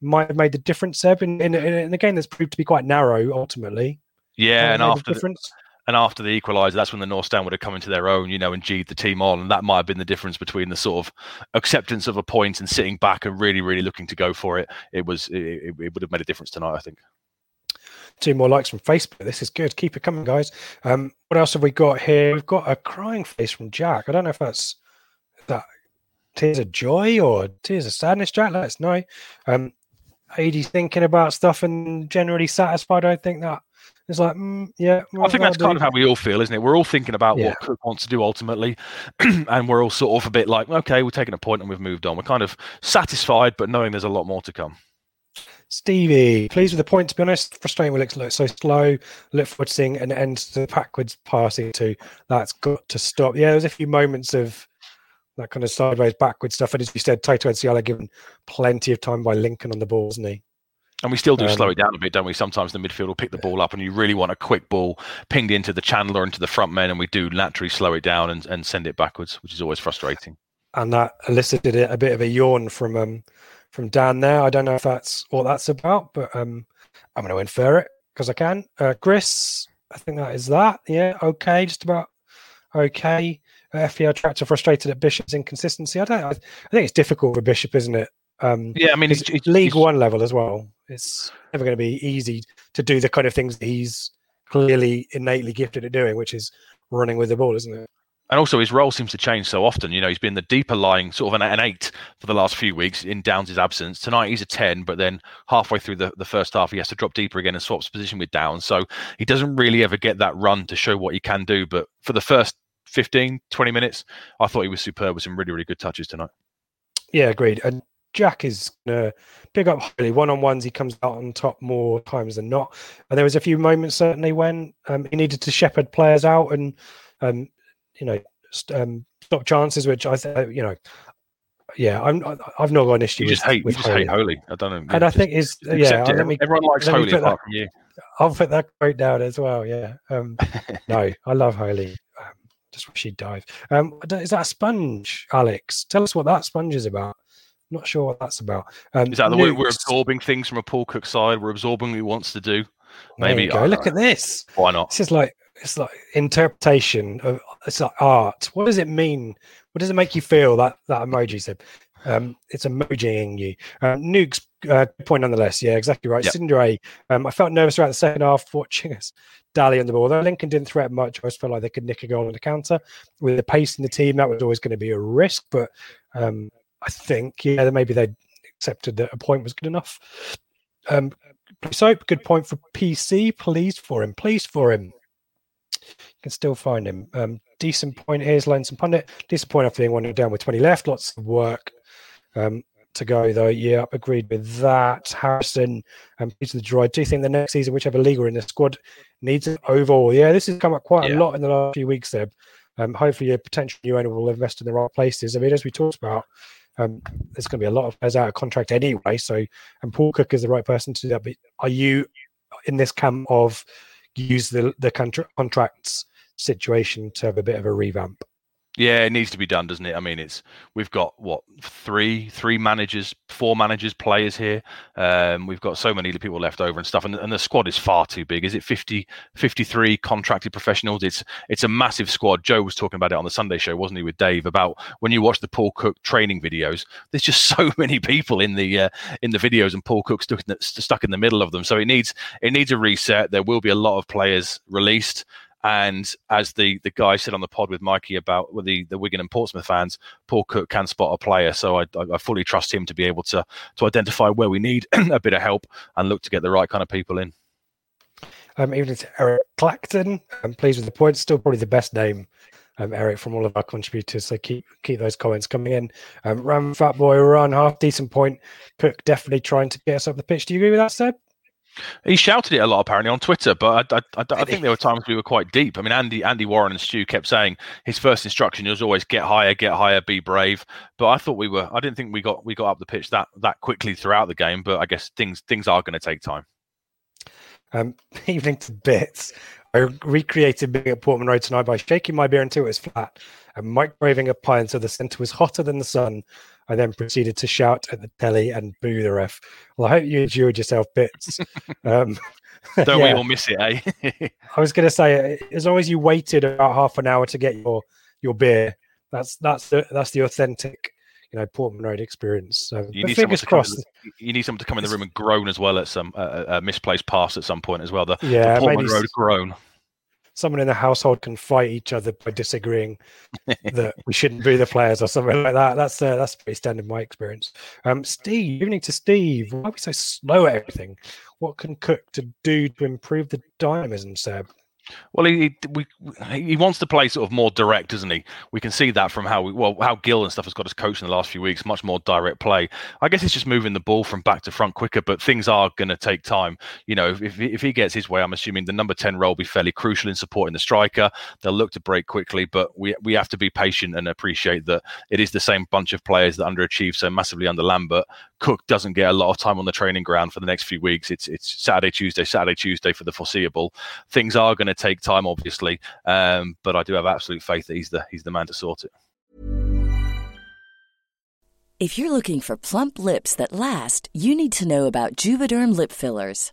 might have made the difference, Seb, in, in, in a game that's proved to be quite narrow ultimately. Yeah, and after the, and after the equaliser, that's when the North Stand would have come into their own, you know, and G'd the team on. And that might have been the difference between the sort of acceptance of a point and sitting back and really, really looking to go for it. It was, it, it would have made a difference tonight, I think. Two more likes from Facebook. This is good. Keep it coming, guys. Um, what else have we got here? We've got a crying face from Jack. I don't know if that's that tears of joy or tears of sadness, Jack. Let us know. Um, AD thinking about stuff and generally satisfied. I think that it's like, mm, yeah. I think that's kind of how we all feel, isn't it? We're all thinking about yeah. what Cook wants to do ultimately, and we're all sort of a bit like, okay, we're taking a point and we've moved on. We're kind of satisfied, but knowing there's a lot more to come. Stevie, pleased with the point. To be honest, frustrating. We look so slow. Look forward to seeing an end to the backwards passing too. That's got to stop. Yeah, there's a few moments of that kind of sideways, backwards stuff. And as you said, Toto Nsiala given plenty of time by Lincoln on the ball, isn't he? And we still do um, slow it down a bit, don't we? Sometimes the midfield will pick the ball up and you really want a quick ball pinged into the channel or into the front men, and we do naturally slow it down and, and send it backwards, which is always frustrating. And that elicited a, bit of a yawn from um, from Dan there. I don't know if that's what that's about, but um, I'm going to infer it because I can. Uh, Chris, I think that is that. Yeah, okay, just about okay. Uh, FPL tractor frustrated at Bishop's inconsistency. I don't. I, I think it's difficult for Bishop, isn't it? Um, yeah, I mean, it's, it's League One level as well. It's never going to be easy to do the kind of things that he's clearly innately gifted at doing, which is running with the ball, isn't it? And also, his role seems to change so often. You know, he's been the deeper lying, sort of an, an eight for the last few weeks in Downes' absence. Tonight, he's a 10, but then halfway through the, the first half, he has to drop deeper again and swaps position with Downes. So he doesn't really ever get that run to show what he can do. But for the first 15, 20 minutes, I thought he was superb with some really, really good touches tonight. Yeah, agreed. And Jack is gonna pick up highly. One on ones, he comes out on top more times than not. And there was a few moments certainly when um, he needed to shepherd players out and um, you know st- um, stop chances, which I th- you know. Yeah, I'm. I've not got an issue You with, just hate, you just Holy. hate Holy. I don't know. And I think is yeah. Let me, Everyone likes Holy that- from you. I'll put that quote down as well. Yeah. Um, no, I love Holy. Um, just wish he'd dive. Um, is that a sponge, Alex? Tell us what that sponge is about. Not sure what that's about. Um, Is that the way we're absorbing things from a Paul Cook side? We're absorbing what he wants to do. Maybe. go. Look at this. Why not? This is like it's like interpretation of it's like art. What does it mean? What does it make you feel? That that emoji said. Um, it's emojiing you. Um, Nuke's uh, point nonetheless. Yeah, exactly right. Yep. Um, I felt nervous throughout the second half watching us dally on the ball. Though Lincoln didn't threaten much, I always felt like they could nick a goal on the counter. With the pace in the team, that was always going to be a risk. But um, I think, yeah, maybe they accepted that a point was good enough. Um, Soap, good point for PC. Please for him. Please for him. You can still find him. Um, decent point. Here's Lonesome Pundit. Decent point after being one down with 20 left. Lots of work um, to go, though. Yeah, agreed with that. Harrison and Peter the Droid. Do you think the next season, whichever league we're in the squad, needs an overall? Yeah, this has come up quite Yeah. a lot in the last few weeks, Seb. Um, hopefully, a potential new owner will invest in the right places. I mean, as we talked about, um, there's going to be a lot of players out of contract anyway. So, and Paul Cook is the right person to do that. But are you in this camp of use the the contra- contracts situation to have a bit of a revamp? Yeah, it needs to be done, doesn't it? I mean, it's we've got what three, three managers, four managers, players here. Um, we've got so many people left over and stuff, and, and the squad is far too big. Is it 50, 53 contracted professionals? It's it's a massive squad. Joe was talking about it on the Sunday show, wasn't he, with Dave? About when you watch the Paul Cook training videos, there's just so many people in the uh, in the videos, and Paul Cook stuck in, the, stuck in the middle of them. So it needs it needs a reset. There will be a lot of players released. And as the the guy said on the pod with Mikey about with the the Wigan and Portsmouth fans, Paul Cook can spot a player, so I, I fully trust him to be able to to identify where we need a bit of help and look to get the right kind of people in. Um, even to Eric Clacton, I'm pleased with the point. Still probably the best name, um, Eric, from all of our contributors. So keep keep those comments coming in. Um, Ram Fat Boy Run, half decent point. Cook definitely trying to get us up the pitch. Do you agree with that, Seb? He shouted it a lot apparently on Twitter, but I, I, I, I think there were times we were quite deep. I mean, Andy Andy Warren and Stu kept saying his first instruction was always get higher, get higher, be brave. But I thought we were. I didn't think we got we got up the pitch that that quickly throughout the game. But I guess things things are going to take time. Um, evening to bits. I recreated being at Portman Road tonight by shaking my beer until it was flat and microwaving a pie until the centre was hotter than the sun. I then proceeded to shout at the telly and boo the ref. Well, I hope you enjoyed yourself, bits. um, Don't we all miss it, eh? I was going to say, as long as you waited about half an hour to get your your beer, that's that's the that's the authentic, you know, Portman Road experience. So, You need someone fingers crossed. The, you need someone to come in the room and groan as well at some uh, a misplaced pass at some point as well. The, Yeah, the Portman Road groan. Someone in the household can fight each other by disagreeing that we shouldn't be the players or something like that. That's uh, that's pretty standard in my experience. Um, Steve, evening to Steve. Why are we so slow at everything? What can Cook to do to improve the dynamism, Seb? Well, he he- we, he wants to play sort of more direct, doesn't he? We can see that from how we, well how Gill and stuff has got us coached in the last few weeks. Much more direct play. I guess it's just moving the ball from back to front quicker, but things are going to take time. You know, if, if he- gets his way, I'm assuming the number ten role will be fairly crucial in supporting the striker. They'll look to break quickly, but we we have to be patient and appreciate that it is the same bunch of players that underachieved so massively under Lambert. Cook doesn't get a lot of time on the training ground for the next few weeks. It's it's Saturday, Tuesday, Saturday, Tuesday for the foreseeable. Things are going to take time, obviously, um, but I do have absolute faith that he's the he's the man to sort it. If you're looking for plump lips that last, you need to know about Juvederm lip fillers.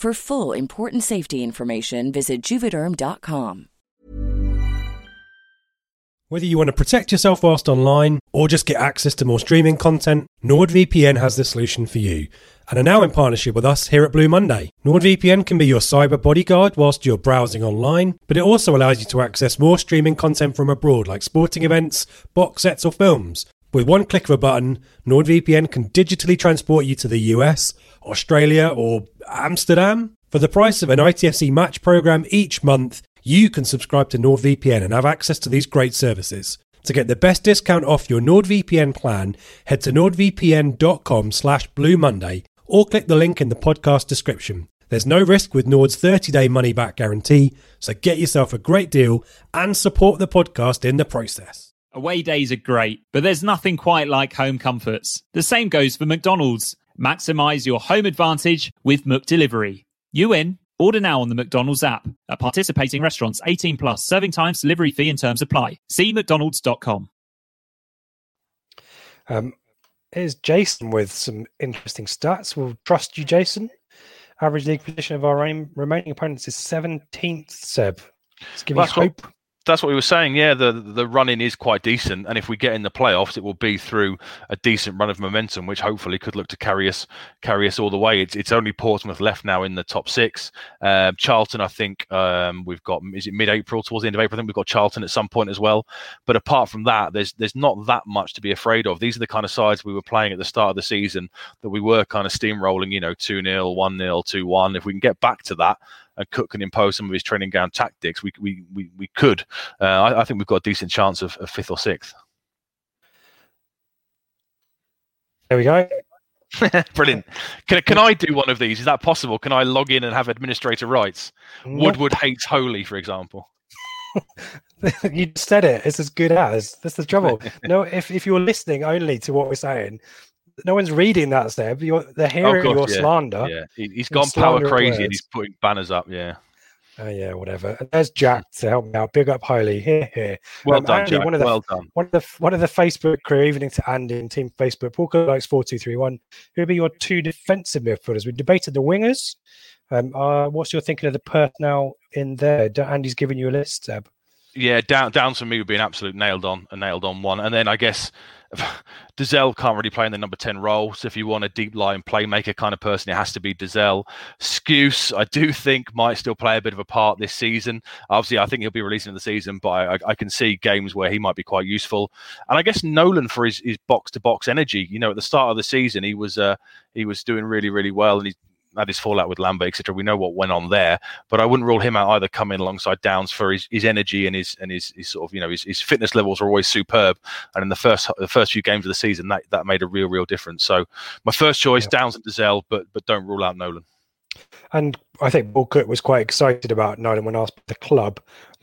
For full important safety information, visit juvederm.com. Whether you want to protect yourself whilst online or just get access to more streaming content, NordVPN has the solution for you and are now in partnership with us here at Blue Monday. NordVPN can be your cyber bodyguard whilst you're browsing online, but it also allows you to access more streaming content from abroad like sporting events, box sets, or films. With one click of a button, NordVPN can digitally transport you to the US, Australia, or Amsterdam. For the price of an ITFC match program each month, you can subscribe to NordVPN and have access to these great services. To get the best discount off your NordVPN plan, head to nordvpn.com slash Blue Monday or click the link in the podcast description. There's no risk with Nord's 30-day money-back guarantee, so get yourself a great deal and support the podcast in the process. Away days are great, but there's nothing quite like home comforts. The same goes for McDonald's. Maximize your home advantage with McDelivery. You in? Order now on the McDonald's app. At participating restaurants, 18 plus, serving times, delivery fee and terms apply. See McDonald's.com. Um, here's Jason with some interesting stats. We'll trust you, Jason. Average league position of our rem- remaining opponents is 17th, Seb. It's giving Well, you that's what- hope. That's what we were saying. Yeah, the the running is quite decent, and if we get in the playoffs, it will be through a decent run of momentum, which hopefully could look to carry us carry us all the way. It's it's only Portsmouth left now in the top six. Um, Charlton, I think um, we've got is it mid April towards the end of April. I think we've got Charlton at some point as well. But apart from that, there's there's not that much to be afraid of. These are the kind of sides we were playing at the start of the season that we were kind of steamrolling. You know, two 0 one 0 two one. If we can get back to that and Cook can impose some of his training ground tactics, we we we, we could. Uh, I, I think we've got a decent chance of, of fifth or sixth. There we go. Brilliant. Can can I do one of these? Is that possible? Can I log in and have administrator rights? Woodward hates Holy, for example. you said it. It's as good as. That's the trouble. no, if, if you're listening only to what we're saying, no one's reading that, Seb. You're, they're Oh, hearing of your yeah. slander. Yeah, he, he's and gone power crazy and he's putting banners up. Yeah. Oh yeah, whatever. And there's Jack to help me out. Big up Holy. Here, here. Well Um, done, Andy, Jack. One of the, well done. One of the one of the Facebook crew, evening to Andy and Team Facebook. Paul likes four two three one. Who'll be your two defensive midfielders? We debated the wingers. Um, uh, what's your thinking of the personnel in there? Andy's giving you a list, Seb. Yeah, down Downes for me would be an absolute nailed on, a nailed on one. And then I guess Dozzell can't really play in the number 10 role. So if you want a deep line playmaker kind of person, it has to be Dozzell. Skuse, I do think might still play a bit of a part this season. Obviously, I think he'll be releasing in the season, but I, I can see games where he might be quite useful. And I guess Nolan for his, box to box energy. You know, at the start of the season, he was uh, he was doing really, really well, and he had his fallout with Lambert, etc. We know what went on there, but I wouldn't rule him out either. Coming alongside Downes for his, his energy and his and his, his sort of you know his, his fitness levels are always superb. And in the first the first few games of the season, that that made a real real difference. So my first choice Downes and Dozzell, but but don't rule out Nolan. And I think Cook was quite excited about Nolan when asked by the club.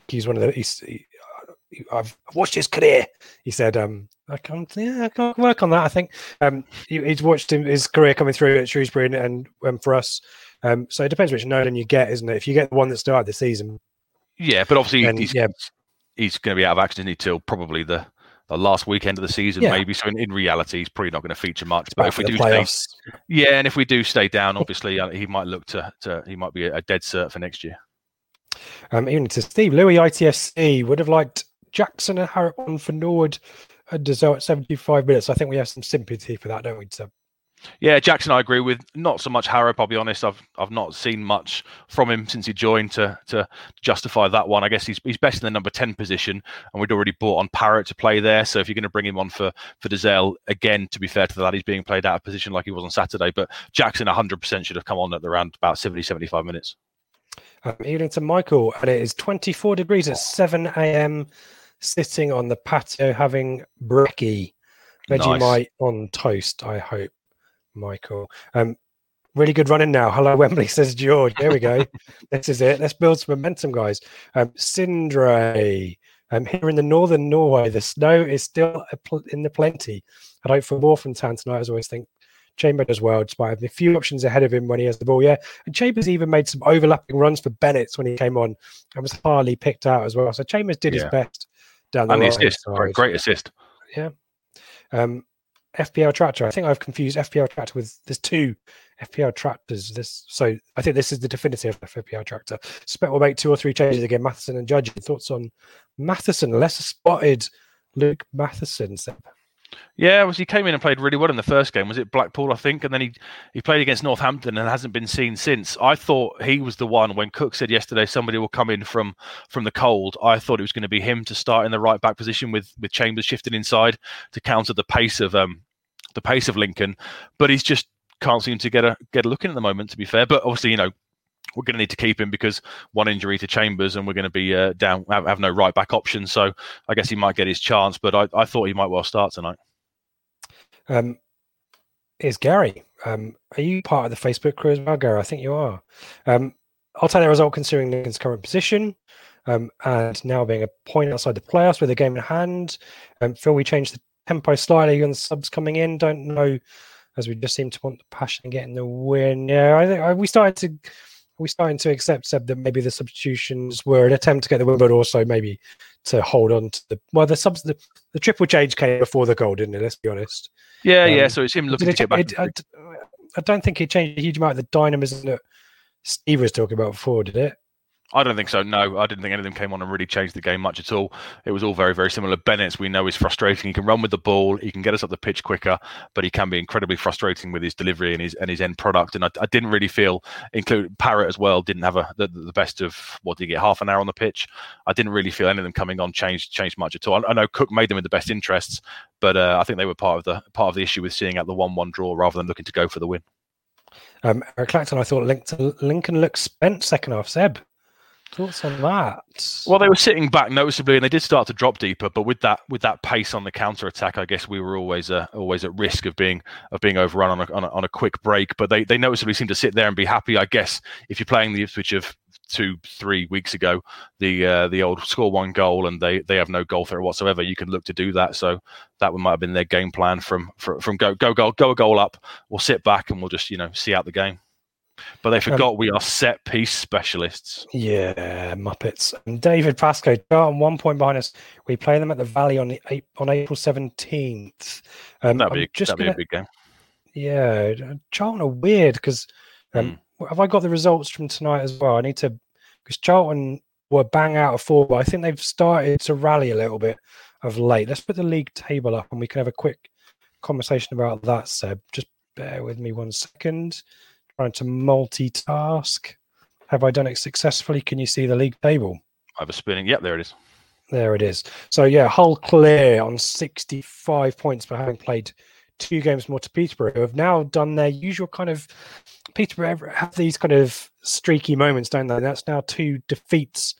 He's one of the. He's, he, I've watched his career. He said, um, "I can't. Yeah, I can't work on that." I think um, he, he's watched him, his career coming through at Shrewsbury and, and, and for us. Um, so it depends which Nolan you get, isn't it? If you get the one that started the season, Yeah, but obviously then he's yeah, he's going to be out of action till probably the. The last weekend of the season, Yeah. maybe. So in, in reality, he's probably not going to feature much. But if we do stay, yeah, and if we do stay down, obviously uh, he might look to, to he might be a, a dead cert for next year. Um, even to Steve Louis ITSC would have liked Jackson and Harrop on for Nord and Dozzell at 75 minutes. I think we have some sympathy for that, don't we? So Yeah, Jackson, I agree with. Not so much Harrop. I'll be honest. I've I've not seen much from him since he joined to to justify that one. I guess he's he's best in the number ten position, and we'd already bought on Parrott to play there. So if you're going to bring him on for for Dozzell, again, to be fair to that, he's being played out of position like he was on Saturday. But Jackson, 100% should have come on at around about 70, 75 minutes. Um, evening to Michael, and it is 24 degrees at 7 a.m. Sitting on the patio having brekkie, Vegemite Nice. on toast. I hope, Michael. Um, really good running now. Hello, Wembley says George. There we go. this is it. Let's build some momentum, guys. Um, Sindre. Um, here in the northern Norway, the snow is still in the plenty. I'd hope for more from Town tonight. As I always think, Chamber does well, despite having a few options ahead of him when he has the ball. Yeah, and Chambers even made some overlapping runs for Bennetts when he came on and was hardly picked out as well. So Chambers did his best down the And the assist, great, great assist. Yeah. Um, FPL tractor. I think I've confused FPL tractor with there's two FPL tractors. This so I think this is the definitive FPL tractor. Spec will make two or three changes again. Matheson and Judge. Thoughts on Matheson? Lesser spotted Luke Matheson. Seb. Yeah, was he came in and played really well in the first game. Was it Blackpool, I think, and then he he played against Northampton and hasn't been seen since. I thought he was the one when Cook said yesterday somebody will come in from from the cold. I thought it was going to be him to start in the right back position with with Chambers shifting inside to counter the pace of um the pace of Lincoln, but he's just can't seem to get a get a look in at the moment. To be fair, but obviously you know we're going to need to keep him because one injury to Chambers and we're going to be uh, down have, have no right back option. So I guess he might get his chance, but I, I thought he might well start tonight. Um, is Gary? Um, are you part of the Facebook crew as well, Gary? I think you are. Um, the result considering Lincoln's current position. Um, and now being a point outside the playoffs with a game in hand. Um, Phil, we changed the tempo slightly on the subs coming in. Don't know, as we just seem to want the passion and getting the win. Yeah, I think I, we started to we starting to accept Seb that maybe the substitutions were an attempt to get the win, but also maybe to hold on to the well, the subs the, the triple change came before the goal, didn't it? Let's be honest. Yeah, yeah. Um, So it's him looking to it- get back. it- I, I don't think it changed a huge amount of the dynamism that Steve was talking about before, did it? I don't think so. No, I didn't think any of them came on and really changed the game much at all. It was all very, very similar. Bennetts we know is frustrating. He can run with the ball, he can get us up the pitch quicker, but he can be incredibly frustrating with his delivery and his and his end product. And I, I didn't really feel, include Parrott as well, didn't have a the, the best of what did he get half an hour on the pitch. I didn't really feel any of them coming on changed changed much at all. I, I know Cook made them in the best interests, but uh, I think they were part of the part of the issue with seeing out the one-one draw rather than looking to go for the win. Um, Eric Clacton, I thought Lincoln, Lincoln looked spent second half. Seb, thoughts on that? Well, they were sitting back noticeably, and they did start to drop deeper. But with that, with that pace on the counter attack, I guess we were always uh, always at risk of being of being overrun on a, on a on a quick break. But they they noticeably seemed to sit there and be happy. I guess if you're playing the Ipswich of two three weeks ago, the uh, the old score one goal and they they have no goal threat whatsoever, you can look to do that. So that one might have been their game plan from from, from go go goal go a goal up. We'll sit back and we'll just you know see out the game. But they forgot we are set piece specialists. Yeah, Muppets. And David Pascoe, Charlton one point behind us. We play them at the Valley on the on April seventeenth. Um, That'd be, I'm just that'd gonna- a big game. Yeah, Charlton are weird because um, Hmm. have I got the results from tonight as well? I need to because Charlton were bang out of four, but I think they've started to rally a little bit of late. Let's put the league table up and we can have a quick conversation about that, Seb. Just bear with me one second. Trying to multitask. Have I done it successfully? Can you see the league table? I have a spinning. Yep, there it is. There it is. So yeah, Hull clear on 65 points for having played two games more to Peterborough, who have now done their usual kind of Peterborough have these kind of streaky moments, don't they? That's now two defeats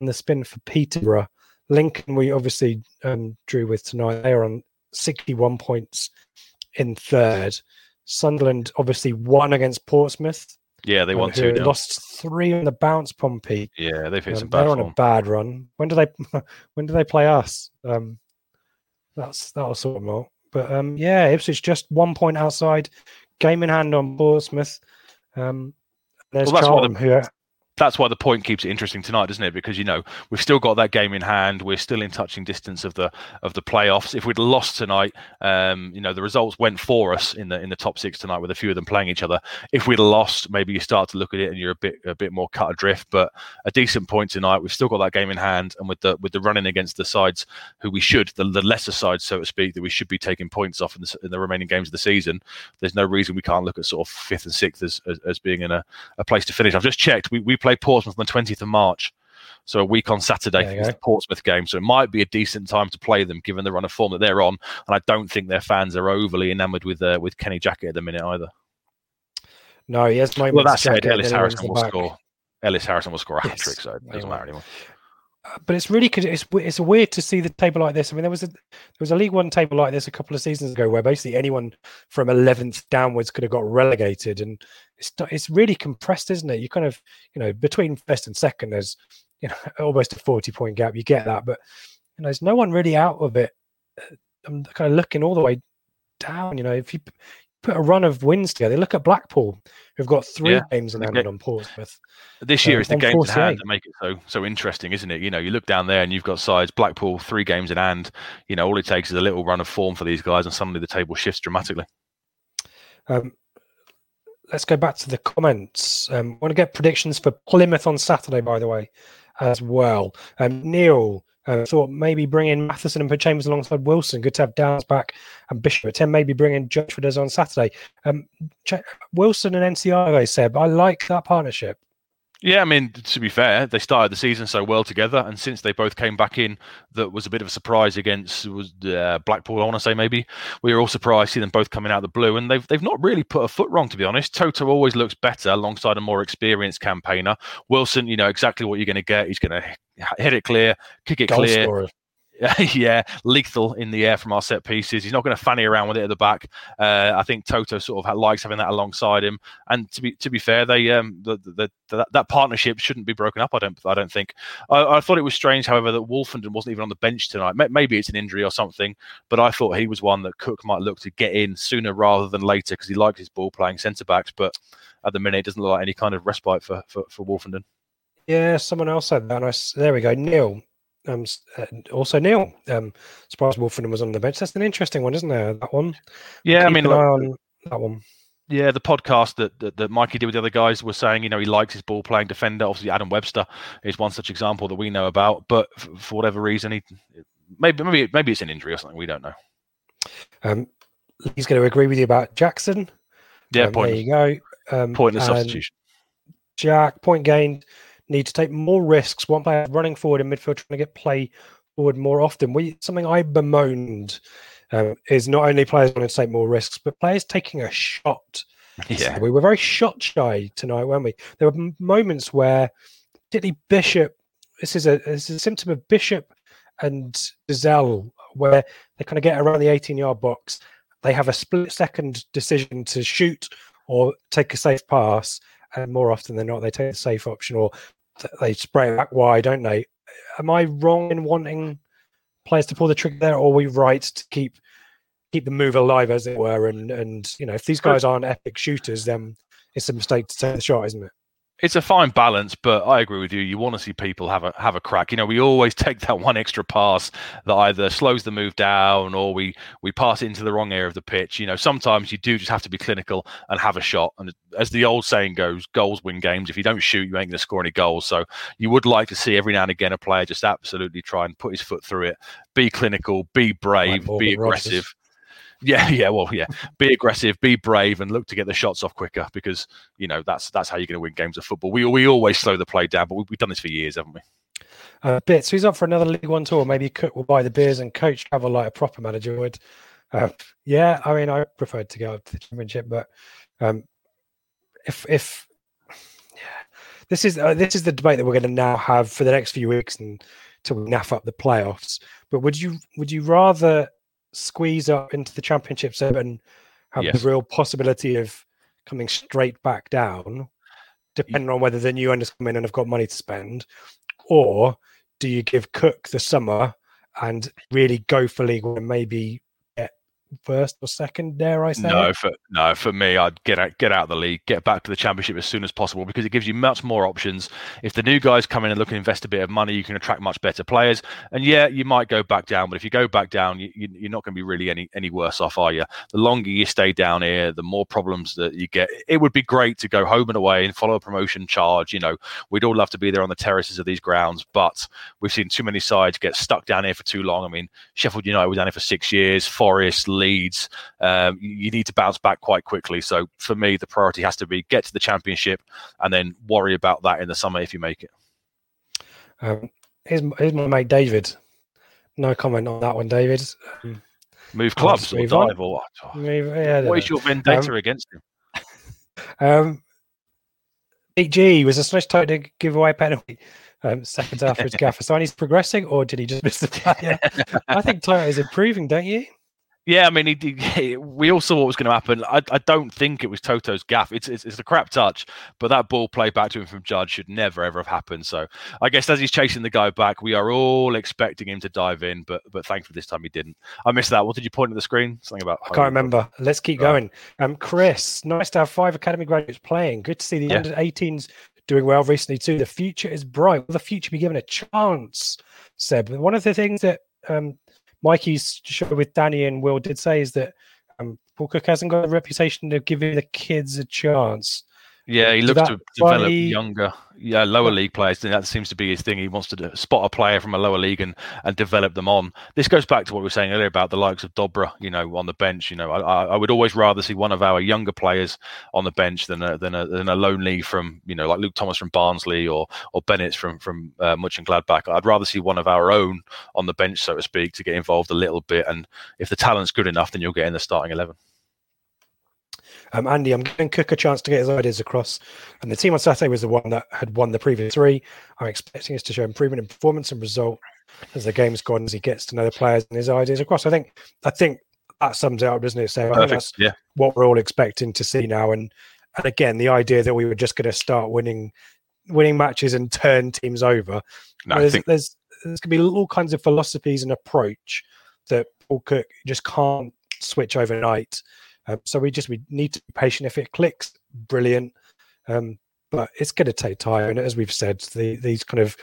on the spin for Peterborough. Lincoln, we obviously um, drew with tonight. They are on 61 points in third. Sunderland obviously won against Portsmouth. Yeah, they won two. Lost three on the bounce, Pompey. Yeah, they've hit Um, some bad they're on form. a bad run. When do they? When do they play us? Um, that's that'll sort them out. But um, yeah, Ipswich just one point outside, game in hand on Portsmouth. Um, there's Well, that's what Charlton who. Are, that's why the point keeps it interesting tonight, doesn't it? Because you know we've still got that game in hand. We're still in touching distance of the of the playoffs. If we'd lost tonight, um, you know the results went for us in the in the top six tonight, with a few of them playing each other. If we'd lost, maybe you start to look at it and you're a bit a bit more cut adrift. But a decent point tonight. We've still got that game in hand, and with the with the running against the sides who we should, the, the lesser sides, so to speak, that we should be taking points off in the, in the remaining games of the season. There's no reason we can't look at sort of fifth and sixth as as, as being in a, a place to finish. I've just checked. We we play Portsmouth on the 20th of March. So a week on Saturday is the Portsmouth game. So it might be a decent time to play them, given the run of form that they're on. And I don't think their fans are overly enamoured with uh, with Kenny Jackett at the minute either. No, he has moments. Well, that said, Ellis then he runs Harrison will back. score. Ellis Harrison will score a hat Yes. trick, so it doesn't Yeah. matter anymore. But it's really it's it's weird to see the table like this. I mean, there was a there was a League One table like this a couple of seasons ago where basically anyone from eleventh downwards could have got relegated, and it's it's really compressed, isn't it? You kind of you know between first and second, there's you know almost a forty point gap. You get that, but you know, there's no one really out of it. I'm kind of looking all the way down. You know, if you put a run of wins together, look at Blackpool, who've got three Yeah. games in The hand on Portsmouth. This year is the game to in 48. hand that make it so so interesting, isn't it? You know, you look down there and you've got sides Blackpool three games in hand. You know, all it takes is a little run of form for these guys, and suddenly the table shifts dramatically. Um, let's go back to the comments. Um, want to get predictions for Plymouth on Saturday, by the way, as well. Um, Neil uh, thought maybe bring in Matheson and Chambers alongside Wilson. Good to have Downes back and Bishop at 10. Maybe bring in Judgeford as on Saturday. Um, Ch- Wilson and Nsiala, they said, I like that partnership. Yeah, I mean, to be fair, they started the season so well together, and since they both came back in, that was a bit of a surprise against was uh, Blackpool. I want to say maybe we were all surprised to see them both coming out of the blue, and they've they've not really put a foot wrong to be honest. Toto always looks better alongside a more experienced campaigner. Wilson, you know exactly what you're going to get. He's going to hit it clear, kick it Goal clear. scorer. yeah, lethal in the air from our set pieces. He's not going to fanny around with it at the back. Uh, I think Toto sort of likes having that alongside him. And to be to be fair, they um the, the, the, that, that partnership shouldn't be broken up. I don't I don't think. I, I thought it was strange, however, that Woolfenden wasn't even on the bench tonight. Maybe it's an injury or something, but I thought he was one that Cook might look to get in sooner rather than later because he likes his ball playing centre backs. But at the minute, it doesn't look like any kind of respite for for, for Woolfenden. Yeah, someone else said that. And I there we go. Neil. Um, also Neil. Um, surprised Woolfenden was on the bench. That's an interesting one, isn't there? That one. Yeah, I mean, an look, eye on that one. Yeah, the podcast that, that that Mikey did with the other guys was saying, you know, he likes his ball playing defender. Obviously, Adam Webster is one such example that we know about. But f- for whatever reason, he maybe maybe maybe it's an injury or something. We don't know. Um, he's going to agree with you about Jackson. Yeah, Um, there you go. Um, pointless substitution. Jack, point gained. Need to take more risks. One player running forward in midfield, trying to get play forward more often. We something I bemoaned um, is not only players wanting to take more risks, but players taking a shot. Yeah, We were very shot shy tonight, weren't we? There were moments where, particularly Bishop, this is a this is a symptom of Bishop and Dozzell, where they kind of get around the 18 yard box. They have a split second decision to shoot or take a safe pass, and more often than not, they take the safe option or they spray it back wide, don't they? Am I wrong in wanting players to pull the trigger there, or are we right to keep keep the move alive, as it were? And and you know, if these guys aren't epic shooters, then it's a mistake to take the shot, isn't it? It's a fine balance, but I agree with you. You want to see people have a have a crack. You know, we always take that one extra pass that either slows the move down or we we pass into the wrong area of the pitch. You know, sometimes you do just have to be clinical and have a shot. And as the old saying goes, goals win games. If you don't shoot, you ain't going to score any goals. So you would like to see every now and again a player just absolutely try and put his foot through it, be clinical, be brave, be aggressive. Rogers. Yeah, yeah, well, yeah. Be aggressive, be brave, and look to get the shots off quicker because you know that's that's how you're going to win games of football. We we always slow the play down, but we, we've done this for years, haven't we? A Uh, So he's up for another League One tour? Maybe Cook will buy the beers and coach travel like a proper manager would. Uh, yeah, I mean, I preferred to go up to the Championship, but um, if if yeah, this is uh, this is the debate that we're going to now have for the next few weeks and till we naff up the playoffs. But would you would you rather squeeze up into the Championship and have Yes. the real possibility of coming straight back down, depending on whether the new owners come in and have got money to spend, or do you give Cook the summer and really go for league and maybe first or second, dare I say? No, for no, for me, I'd get out, get out of the league, get back to the championship as soon as possible because it gives you much more options. If the new guys come in and look and invest a bit of money, you can attract much better players. And yeah, you might go back down, but if you go back down, you, you're not going to be really any any worse off, are you? The longer you stay down here, the more problems that you get. It would be great to go home and away and follow a promotion charge. You know, we'd all love to be there on the terraces of these grounds, but we've seen too many sides get stuck down here for too long. I mean, Sheffield United were down here for six years, Forest, Leeds. Um, you need to bounce back quite quickly. So for me, the priority has to be get to the championship and then worry about that in the summer if you make it. Um, here's, here's my mate David. No comment on that one, David. Um, move clubs or move dive on. or what? Move- yeah, what is your vendetta Um, against him? Um, Big G was a smash time to give away penalty. Um, seconds after his gaffer. So he's progressing, or did he just miss the player? I think Toto is improving, don't you? Yeah, I mean, he, he, we all saw what was going to happen. I, I don't think it was Toto's gaff. It's, it's it's a crap touch, but that ball play back to him from Judge should never ever have happened. So I guess as he's chasing the guy back, we are all expecting him to dive in, but but thankfully this time he didn't. I missed that. What did you point at the screen? Something about I can't remember. Let's keep Right. going. Um, Chris, nice to have five academy graduates playing. Good to see the Yeah. under 18s doing well recently too. The future is bright. Will the future be given a chance? Seb. One of the things that um, Mikey's show with Danny and Will did say is that um, Paul Cook hasn't got a reputation of giving the kids a chance. Yeah, he looks to develop funny? younger, yeah, lower league players. And that seems to be his thing. He wants to do- spot a player from a lower league and, and develop them on. This goes back to what we were saying earlier about the likes of Dobra, you know, on the bench. You know, I, I would always rather see one of our younger players on the bench than a, than a, than a lonely from, you know, like Luke Thomas from Barnsley or or Bennett from from uh, Gladbach. I'd rather see one of our own on the bench, so to speak, to get involved a little bit. And if the talent's good enough, then you'll get in the starting eleven. Um, Andy, I'm giving Cook a chance to get his ideas across. And the team on Saturday was the one that had won the previous three. I'm expecting us to show improvement in performance and result as the game's gone, as he gets to know the players and his ideas across. I think, I think that sums it up, doesn't it? So I think that's Yeah. what we're all expecting to see now. And and again, the idea that we were just going to start winning winning matches and turn teams over. No, I there's, think there's there's going to be all kinds of philosophies and approach that Paul Cook just can't switch overnight. Um, so we just we need to be patient. If it clicks, brilliant. Um, but it's going to take time. And as we've said, the, these kind of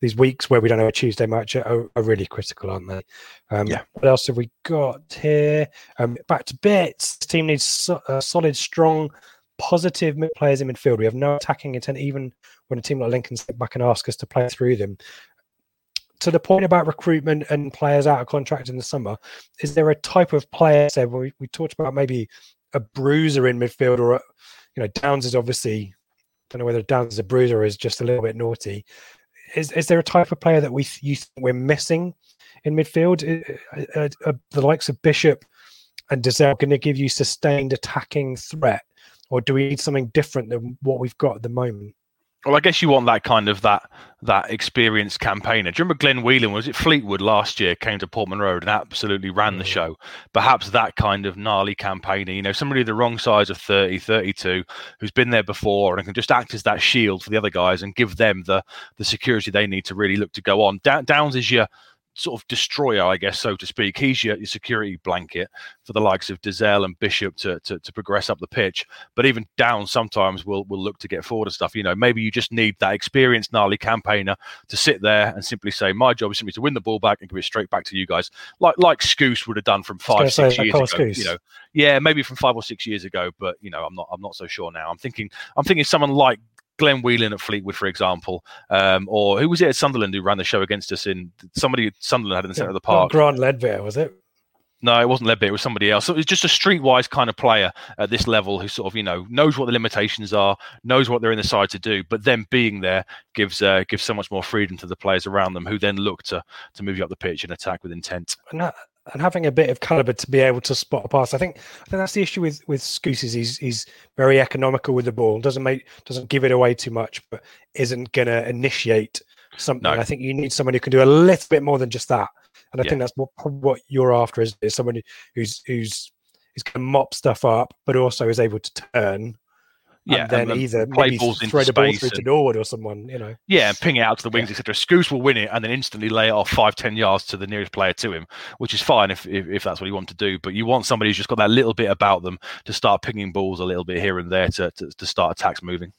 these weeks where we don't have a Tuesday match are, are really critical, aren't they? Um, Yeah. What else have we got here? Um, back to bits. The team needs so, uh, solid, strong, positive mid- players in midfield. We have no attacking intent, even when a team like Lincoln step back and ask us to play through them. To the point about recruitment and players out of contract in the summer, is there a type of player? Said we, we talked about maybe a bruiser in midfield, or a, you know, Downes is obviously. I don't know whether Downes is a bruiser or is just a little bit naughty. Is is there a type of player that we you think we're missing in midfield? Uh, the likes of Bishop and Dozzell going to give you sustained attacking threat, or do we need something different than what we've got at the moment? Well, I guess you want that kind of that that experienced campaigner. Do you remember Glenn Whelan? Was it Fleetwood last year? Came to Portman Road and absolutely ran the mm. show. Perhaps that kind of gnarly campaigner. You know, somebody the wrong size of 30, 32, who's been there before and can just act as that shield for the other guys and give them the the security they need to really look to go on. Down, Downs is your sort of destroyer, I guess, so to speak. He's your, your security blanket for the likes of Dozzell and Bishop to, to to progress up the pitch. But even down, sometimes will will look to get forward and stuff. You know, maybe you just need that experienced gnarly campaigner to sit there and simply say, "My job is simply to win the ball back and give it straight back to you guys," like like Skuse would have done from five six like years ago. Skuse. You know, yeah, maybe from five or six years ago. But you know, I'm not I'm not so sure now. I'm thinking I'm thinking someone like. Glenn Whelan at Fleetwood, for example, um, or who was it at Sunderland who ran the show against us in somebody Sunderland had in the centre of the park? Grant Leadbitter, was it? No, it wasn't Leadbitter. It was somebody else. So it was just a streetwise kind of player at this level who sort of, you know, knows what the limitations are, knows what they're in the side to do, but then being there gives uh, gives so much more freedom to the players around them who then look to to move you up the pitch and attack with intent. and, ha- and having a bit of caliber to be able to spot a pass. I think I think that's the issue with with Skuse is he's he's very economical with the ball. Doesn't make doesn't give it away too much, but isn't going to initiate something. No. I think you need someone who can do a little bit more than just that. And I Yeah. think that's what what you're after is, is somebody who's who's is going to mop stuff up, but also is able to turn. Yeah, and then and either play maybe balls into throw the ball through to Norwood or someone, you know. Yeah, and ping it out to the wings, etc. Skuse will win it and then instantly lay it off five, ten yards to the nearest player to him, which is fine if, if, if that's what you want to do. But you want somebody who's just got that little bit about them to start pinging balls a little bit here and there to, to, to start attacks moving.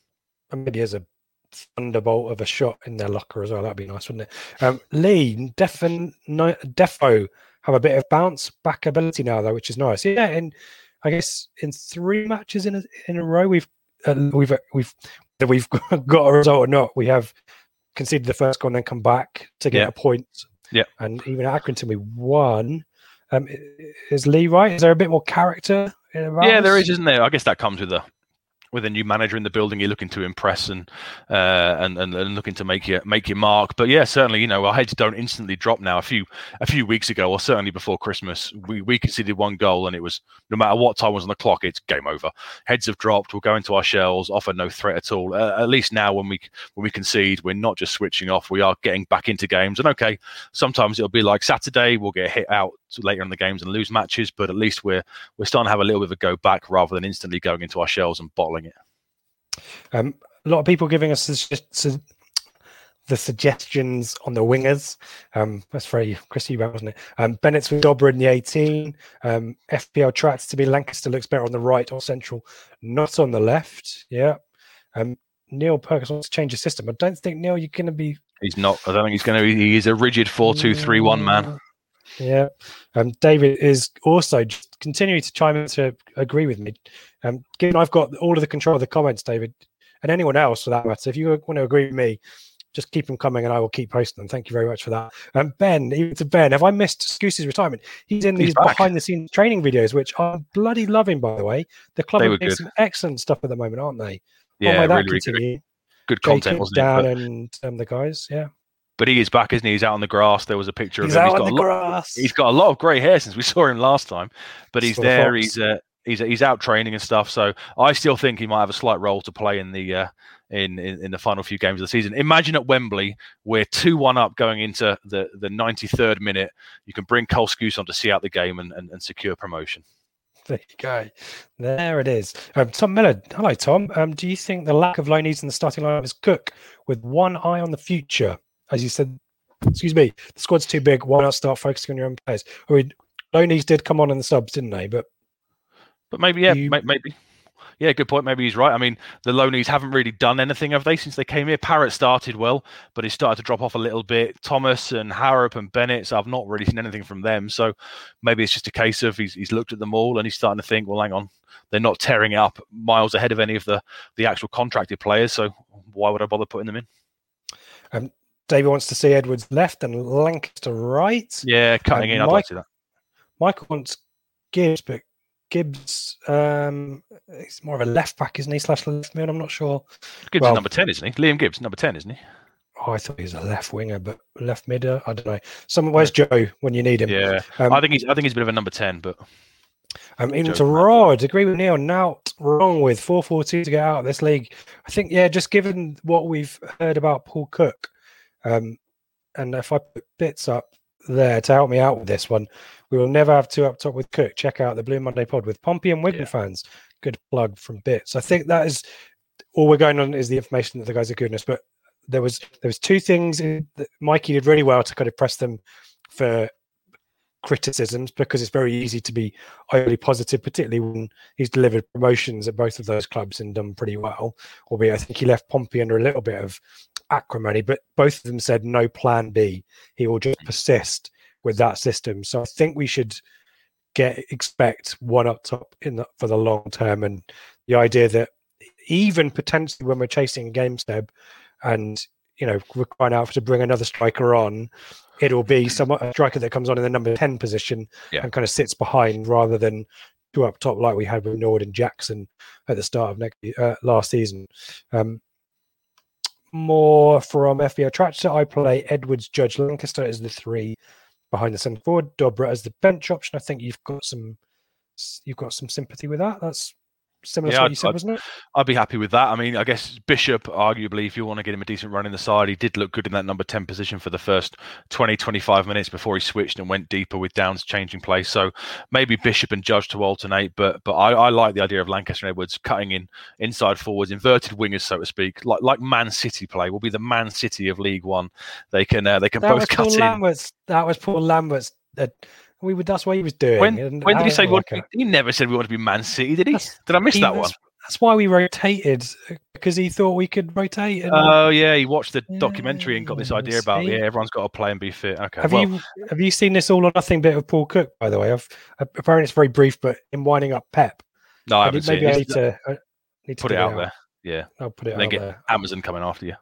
And maybe as a thunderbolt of a shot in their locker as well. That'd be nice, wouldn't it? Um, Lee, Defin, Defo have a bit of bounce back ability now, though, which is nice. Yeah, and I guess in three matches in a, in a row, we've uh, we've we've that we've got a result or not. We have conceded the first goal and then come back to get Yeah. a point. Yeah. and even at Accrington, we won. Um, is Lee right? Is there a bit more character? In Yeah, there is, is, isn't there? I guess that comes with a with a new manager in the building. You're looking to impress and uh, and, and and looking to make your make your mark. But yeah, certainly, you know, our heads don't instantly drop now. A few a few weeks ago, or certainly before Christmas, we we conceded one goal, and it was no matter what time was on the clock, it's game over. Heads have dropped. We'll go into our shells, offer no threat at all. Uh, at least now, when we when we concede, we're not just switching off. We are getting back into games. And okay, sometimes it'll be like Saturday, we'll get hit out later in the games and lose matches, but at least we're we're starting to have a little bit of a go back rather than instantly going into our shells and bottling. Um, a lot of people giving us sugge- su- the suggestions on the wingers. Um, that's very Christy Eubank, wasn't it? Um, Bennetts with Dobra in the 18. Um, FPL tracks to be Lankester looks better on the right or central, not on the left. Yeah. Um, Neil Perkins wants to change the system. I don't think Neil, you're going to be He's not. I don't think he's going to. be He's a rigid four-two-three-one man. Yeah. Um, David is also continuing to chime in to agree with me. Um, given I've got all of the control of the comments, David, and anyone else for that matter, if you want to agree with me, just keep them coming and I will keep posting them. Thank you very much for that. Um, Ben, even to Ben, have I missed Skuse's retirement? He's in He's these back. behind the scenes training videos, which I'm bloody loving, by the way. The club are doing some excellent stuff at the moment, aren't they? Yeah, Long that really, really good, good content, wasn't it? But, and um, the guys, yeah. but he is back, isn't he? He's out on the grass. There was a picture He's of him. out got on the lot, grass. He's got a lot of grey hair since we saw him last time, but he's there. fox. He's uh, he's he's out training and stuff. So I still think he might have a slight role to play in the uh, in, in in the final few games of the season. Imagine at Wembley, we're two one up going into the the ninety third minute. You can bring Cole on to see out the game and, and, and secure promotion. There you go. There it is. Um, Tom Miller. Hello, Tom. Um, do you think the lack of loanees in the starting lineup is Cook with one eye on the future? As you said, excuse me, the squad's too big. Why not start focusing on your own players? I mean, loanees did come on in the subs, didn't they? But But maybe, yeah, You- maybe. Yeah, good point. Maybe he's right. I mean, the loanees haven't really done anything, have they, since they came here? Parrott started well, but he started to drop off a little bit. Thomas and Harrop and Bennetts, so I've not really seen anything from them. So maybe it's just a case of he's, he's looked at them all and he's starting to think, well, hang on, they're not tearing it up miles ahead of any of the, the actual contracted players. So why would I bother putting them in? um, David wants to see Edwards left and Lankester right. Yeah, cutting Um, in. I'd like to see that. Michael wants Gibbs, but Gibbs, um, he's more of a left back, isn't he? Slash left mid. I'm not sure. Gibbs well- is number 10, isn't he? Liam Gibbs, number 10, isn't he? Oh, I thought he was a left winger, but left mid. I don't know. Someone, where's Joe when you need him? Yeah. Um, I think he's I think he's a bit of a number 10, but Um, even to. Rod, agree with Neil. Now wrong with four four two to get out of this league. I think, yeah, just given what we've heard about Paul Cook, um, and if I put bits up there to help me out with this one, we will never have two up top with Cook. Check out the Blue Monday pod with Pompey and Wigan Yeah. fans. Good plug from bits. I think that is all we're going on is the information that the guys are goodness. But there was there was two things that Mikey did really well to kind of press them for criticisms because it's very easy to be overly positive, particularly when he's delivered promotions at both of those clubs and done pretty well. Albeit, I think he left Pompey under a little bit of acrimony, but both of them said no plan B. He will just persist with that system. So I think we should get expect one up top in the, for the long term, and the idea that even potentially when we're chasing a game step and you know we're crying out to bring another striker on it'll be someone a striker that comes on in the number 10 position Yeah. and kind of sits behind rather than two up top like we had with Nord and Jackson at the start of next uh, last season. Um, more from FBO Tractor. I play Edwards, Judge Lankester as the three behind the centre forward. Dobra as the bench option. I think you've got some you've got some sympathy with that. That's similar Yeah, to what I'd- you said, I'd- wasn't it? I'd be happy with that. I mean, I guess Bishop, arguably, if you want to get him a decent run in the side, he did look good in that number 10 position for the first 20, 25 minutes before he switched and went deeper with Downes changing place. So maybe Bishop and Judge to alternate. But but I, I like the idea of Lankester and Edwards cutting in inside forwards, inverted wingers, so to speak, like like Man City play. Will be the Man City of League One. They can uh, they can That both cut Paul in. Lambert's. That was Paul Lambert's. Uh, we would. That's what he was doing. When, when did he say? What, uh, okay. he never said we want to be Man City, did he? That's- Did I miss that was- one? That's why we rotated because he thought we could rotate. Oh yeah, he watched the documentary and got this idea about yeah, everyone's got to play and be fit. Okay, have well, you have you seen this all or nothing bit of Paul Cook? By the way, I've uh, apparently it's very brief, but in winding up Pep, no, I haven't need- seen maybe I it. need to I need to Put it dig out there. Yeah, I'll put it and then out get there. Amazon coming after you.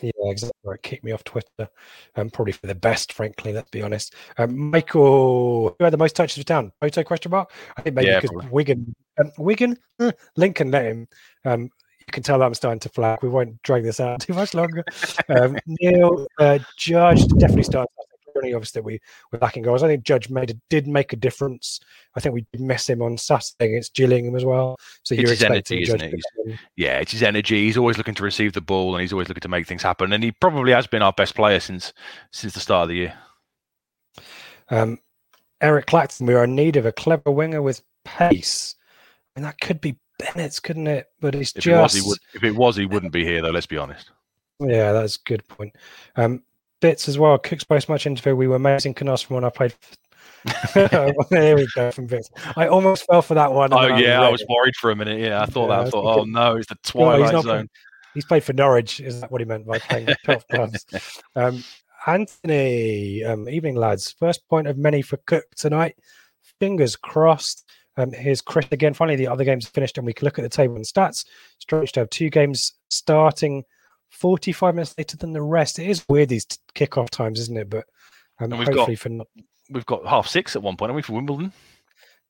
Yeah, exactly. Right. Kick me off Twitter. Um, probably for the best, frankly. Let's be honest. Um, Michael, who had the most touches of town? Toto question mark. I think maybe Yeah, because probably. Wigan, um, Wigan, uh, Lincoln let him. Um, you can tell that I'm starting to flag. We won't drag this out too much longer. Um, Neil uh, Judge definitely started. Really obvious that we were lacking goals. I think Judge made a, did make a difference. I think we did miss him on Saturday against Gillingham as well. So It's you're his expecting energy, Judge isn't it? Yeah, it's his energy. He's always looking to receive the ball and he's always looking to make things happen. And he probably has been our best player since since the start of the year. Um, Eric Clacton, we are in need of a clever winger with pace. I mean, that could be Bennetts, couldn't it? But it's If it was, just would. If it was, he wouldn't be here, though. Let's be honest. yeah, that's a good point. Um, bits as well. Cook's post match interview. We were amazing Canos from when I played. there we go from Vince. I almost fell for that one. Oh yeah, I was worried for a minute. Yeah, I thought Yeah, that. I thought, oh no, it's the No, he's twilight not zone. playing- He's played for Norwich. Is that what he meant by playing top clubs? Um, Anthony, um, evening lads. First point of many for Cook tonight. Fingers crossed. Um, here's Chris again. Finally, the other games finished, and we can look at the table and stats. Strange to have two games starting 45 minutes later than the rest. It is weird these kickoff times, isn't it? But um, And we've got- for not, We've got half six at one point, and we for Wimbledon.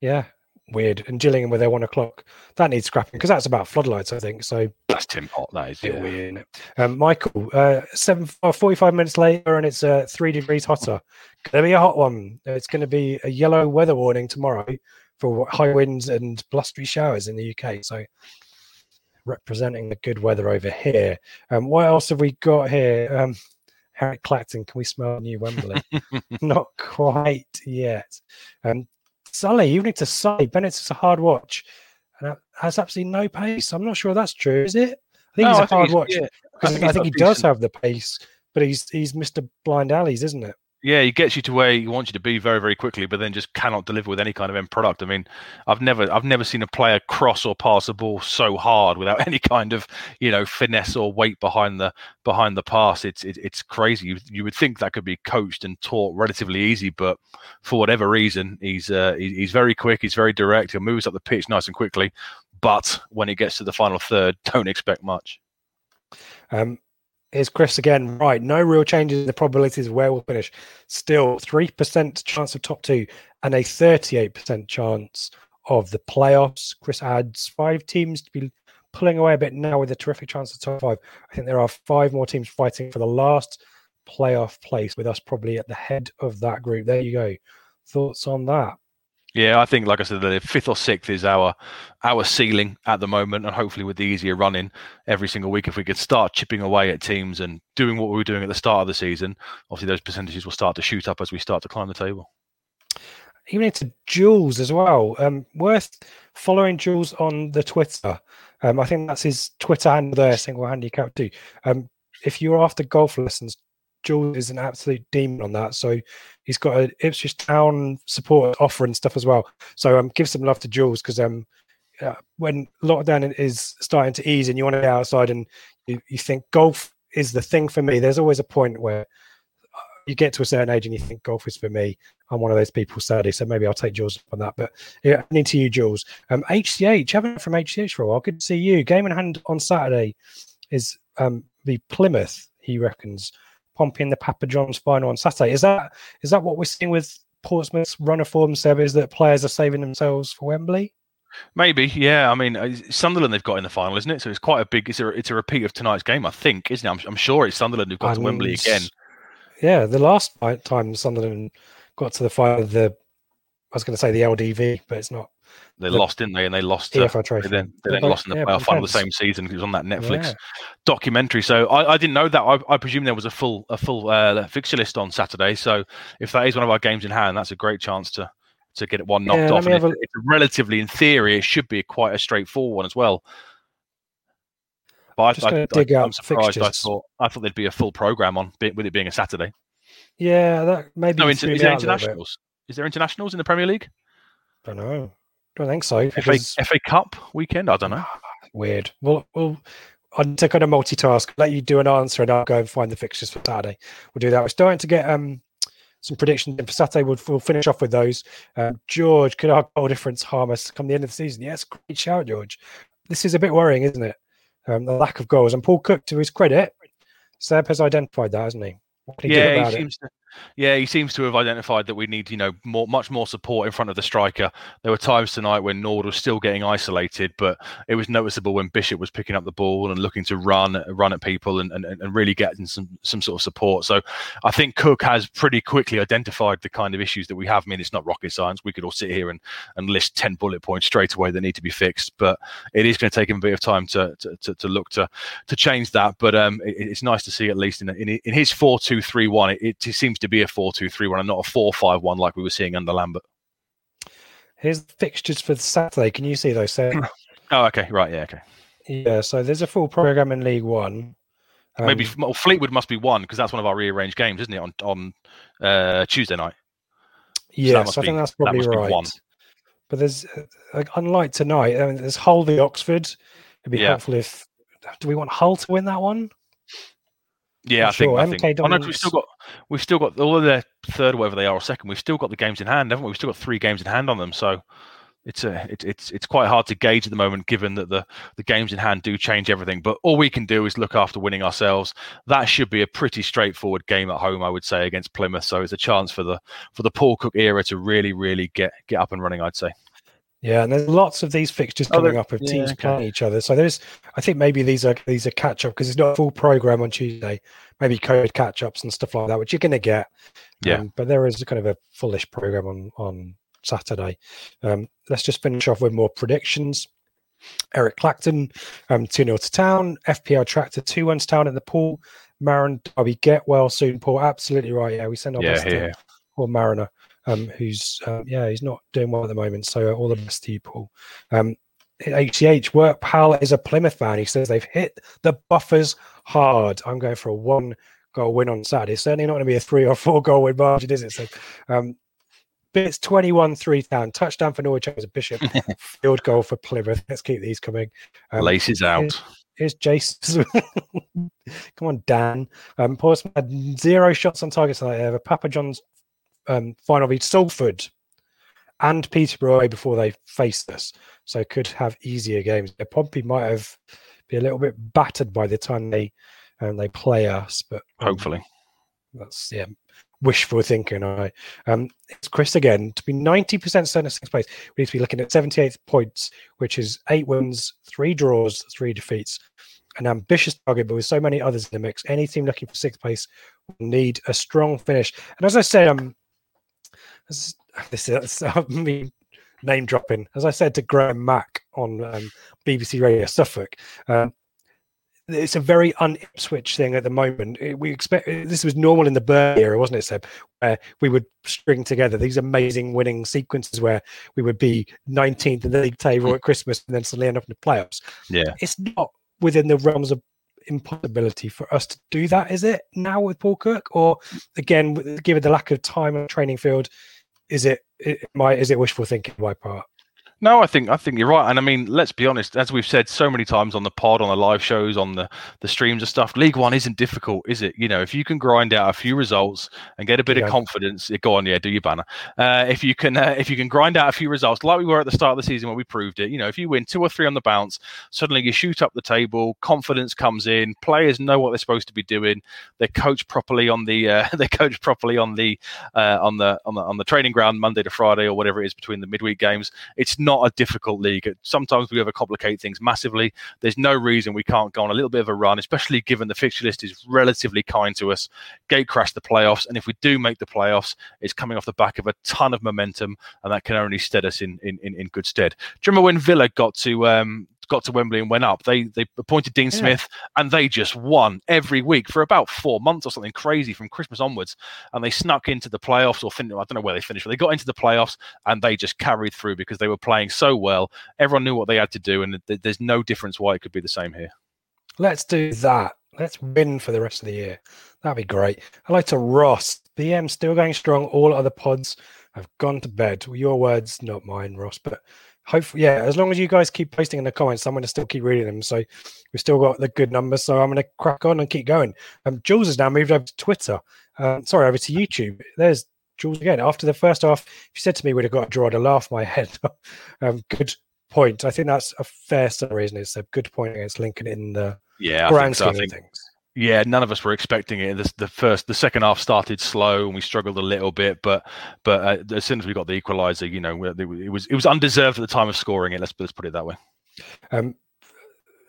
yeah, weird. And Gillingham with their one o'clock. That needs scrapping because that's about floodlights, I think. So That's Tim Pot. That is. Yeah. weird. isn't it? Um, Michael, uh, seven, uh, 45 minutes later, and it's uh, three degrees hotter. Going to be a hot one. It's going to be a yellow weather warning tomorrow for high winds and blustery showers in the UK. So, representing the good weather over here. Um, what else have we got here? Um, Harry Clacton, can we smell new Wembley? Not quite yet. Um, Sully, evening to Sully. Bennett's a hard watch and has absolutely no pace. I'm not sure that's true, is it? I think No, he's I a think hard he's- watch yeah, I because think I think he does have the pace, but he's he's Mr. Blind Alleys, isn't it? Yeah, he gets you to where he wants you to be very, very quickly, but then just cannot deliver with any kind of end product. I mean, I've never, I've never seen a player cross or pass a ball so hard without any kind of, you know, finesse or weight behind the behind the pass. It's it, it's crazy. You, you would think that could be coached and taught relatively easy, but for whatever reason, he's uh, he, he's very quick. He's very direct. He moves up the pitch nice and quickly. But when he gets to the final third, don't expect much. Um, here's Chris again. Right, no real changes in the probabilities of where we'll finish. Still, three percent chance of top two and a thirty-eight percent chance of the playoffs. Chris adds five teams to be pulling away a bit now with a terrific chance of top five. I think there are five more teams fighting for the last playoff place, with us probably at the head of that group. There you go. Thoughts on that? Yeah, I think, like I said, the fifth or sixth is our our ceiling at the moment, and hopefully with the easier running every single week, if we could start chipping away at teams and doing what we were doing at the start of the season, obviously those percentages will start to shoot up as we start to climb the table. even into Jules as well. Um, worth following Jules on the Twitter. Um, I think that's his Twitter handle there, single handicap too. Um, if you're after golf lessons, Jules is an absolute demon on that. So he's got an Ipswich Town support offer and stuff as well. So um, give some love to Jules because um, uh, when lockdown is starting to ease and you want to get outside and you, you think golf is the thing for me, there's always a point where uh, you get to a certain age and you think golf is for me. I'm one of those people, sadly. So maybe I'll take Jules on that. But yeah, into you, Jules. Um, HCH, haven't from HCH for a while. Good to see you. Game in hand on Saturday is um, the Plymouth. He reckons Pompey in the Papa John's final on Saturday. Is that is that what we're seeing with Portsmouth's run of form? Seb is that players are saving themselves for Wembley? Maybe, yeah. I mean, uh, Sunderland they've got in the final, isn't it? So it's quite a big. It's a it's a repeat of tonight's game, I think, isn't it? I'm, I'm sure it's Sunderland who've got to Wembley again. Yeah, the last time Sunderland got to the final, of the I was going to say the LDV, but it's not They The lost, didn't they? And they lost. To, they then, they then lost in the yeah, playoff final the same season. It was on that Netflix Yeah. documentary. So I, I didn't know that. I, I presume there was a full a full uh, fixture list on Saturday. So if that is one of our games in hand, that's a great chance to to get it one knocked Yeah, off. have a- it's relatively, in theory, it should be quite a straightforward one as well. But I, I, dig I, out I'm surprised. I thought I thought there'd be a full program on with it being a Saturday. Yeah, that maybe No, inter- is there out a little bit. internationals? Is there internationals in the Premier League? I don't know. Don't think so. FA, FA Cup weekend? I don't know. Weird. Well, well, I need to kind of multitask. Let you do an answer, and I'll go and find the fixtures for Saturday. We'll do that. We're starting to get um some predictions in for Saturday. We'll, we'll finish off with those. Um, George, could our goal difference harm us come the end of the season? Yes, great shout, George. This is a bit worrying, isn't it? Um, the lack of goals. And Paul Cook, to his credit, Seb has identified that, hasn't he? What can he do Yeah, about he it? seems to. Yeah, he seems to have identified that we need, you know, more, much more support in front of the striker. There were times tonight when Nord was still getting isolated, but it was noticeable when Bishop was picking up the ball and looking to run, run at people and, and, and really getting some, some sort of support. So I think Cook has pretty quickly identified the kind of issues that we have. I mean, it's not rocket science. We could all sit here and, and list 10 bullet points straight away that need to be fixed, but it is going to take him a bit of time to, to, to, to look to, to change that. But um, it, it's nice to see at least in, in, in his 4 2 3 1, it, it seems to be a 4 2 3 1 and not a 4 5 1 like we were seeing under Lambert. Here's the fixtures for Saturday. Can you see those, Seb? Oh, okay. Right. Yeah. Okay. yeah, so there's a full program in League One. Maybe Um, well, Fleetwood must be one because that's one of our rearranged games, isn't it? On on uh, Tuesday night. Yes, must I think that's probably be right. But there's uh, like unlike tonight, I mean, there's Hull v Oxford. It'd be Yeah. helpful if do we want Hull to win that one? Yeah, I think. sure. I think. Oh, no, we've still got we've still got although they're third, whatever they are, or second. We've still got the games in hand, haven't we? We've still got three games in hand on them. So it's a it, it's it's quite hard to gauge at the moment, given that the the games in hand do change everything. But all we can do is look after winning ourselves. That should be a pretty straightforward game at home, I would say, against Plymouth. So it's a chance for the for the Paul Cook era to really really get get up and running. I'd say. Yeah, and there's lots of these fixtures Oh, coming there- up of yeah, teams okay. playing each other. So there's, I think maybe these are these are catch up because it's not a full program on Tuesday. Maybe code catch ups and stuff like that, which you're going to get. Yeah. Um, but there is a kind of a fullish program on on Saturday. Um, let's just finish off with more predictions. Eric Clacton, um, 2 0 to town. FPL Tractor 2 1 to town at the pool. Marin Derby get well soon, Paul. Absolutely right. Yeah, we send our Yeah, best here. to Paul Mariner, um, who's, um, yeah, he's not doing well at the moment. So uh, all the best to you, Paul. Um, HCH, work pal is a Plymouth fan. He says they've hit the buffers hard. I'm going for a one goal win on Saturday. It's certainly not going to be a three or four goal win margin, is it? So, um, Bits 21 3 down. Touchdown for Norwich as a Bishop. Field goal for Plymouth. Let's keep these coming. Um, Laces out. Here's, here's Jason. Come on, Dan. Um, Portsmouth had zero shots on target tonight. A Papa John's um, final beat Salford and Peterborough before they faced us. So could have easier games. Pompey might have be a little bit battered by the time they um, they play us, but um, Hopefully. that's yeah, wishful thinking. I um, it's Chris again. To be ninety percent certain of sixth place, we need to be looking at seventy eight points, which is eight wins, three draws, three defeats. An ambitious target, but with so many others in the mix, any team looking for sixth place will need a strong finish. And as I said, um, this, this is me name dropping. As I said to Graham Mack on um, BBC Radio Suffolk, um, it's a very un-Ipswich thing at the moment. It- we expect this was normal in the Burn era, wasn't it, Seb? Where we would string together these amazing winning sequences where we would be 19th in the league table at Christmas and then suddenly end up in the playoffs. Yeah. It's not within the realms of impossibility for us to do that, is it? Now with Paul Cook, or again, given the lack of time the training field, is it, my is it wishful thinking on my part? No, I think I think you're right, and I mean, let's be honest. As we've said so many times on the pod, on the live shows, on the the streams and stuff, League One isn't difficult, is it? You know, if you can grind out a few results and get a bit Yeah. of confidence, go on, yeah, do your banner. Uh, if you can, uh, if you can grind out a few results, like we were at the start of the season when we proved it. You know, if you win two or three on the bounce, suddenly you shoot up the table, confidence comes in, players know what they're supposed to be doing, they're coached properly on the uh, they're coached properly on the uh, on the on the on the training ground Monday to Friday or whatever it is between the midweek games. It's not a difficult league. Sometimes we overcomplicate things massively. There's no reason we can't go on a little bit of a run, especially given the fixture list is relatively kind to us. Gate crash the playoffs, and if we do make the playoffs, it's coming off the back of a ton of momentum, and that can only stead us in in, in, good stead. Do you remember when Villa got to um, got to Wembley and went up. They they appointed Dean Yeah. Smith and they just won every week for about four months or something crazy from Christmas onwards. And they snuck into the playoffs or fin- I don't know where they finished, but they got into the playoffs and they just carried through because they were playing so well. Everyone knew what they had to do, and th- there's no difference why it could be the same here. Let's do that. Let's win for the rest of the year. That'd be great. I'd like to Ross. BM still going strong. All other pods have gone to bed. Your words, not mine, Ross. But hopefully, yeah, as long as you guys keep posting in the comments, I'm going to still keep reading them. So we've still got the good numbers. So I'm going to crack on and keep going. Um, Jules has now moved over to Twitter. Um, sorry, over to YouTube. There's Jules again. After the first half, if you said to me we'd have got a draw, I'd have laughed my head. um, good point. I think that's a fair summary, isn't it? It's a good point against Lincoln in the Yeah, grand think so. I scheme of things. Yeah, none of us were expecting it. The, the first, the second half started slow, and we struggled a little bit. But, but uh, as soon as we got the equaliser, you know, it was it was undeserved at the time of scoring it. Let's let's put it that way. Um,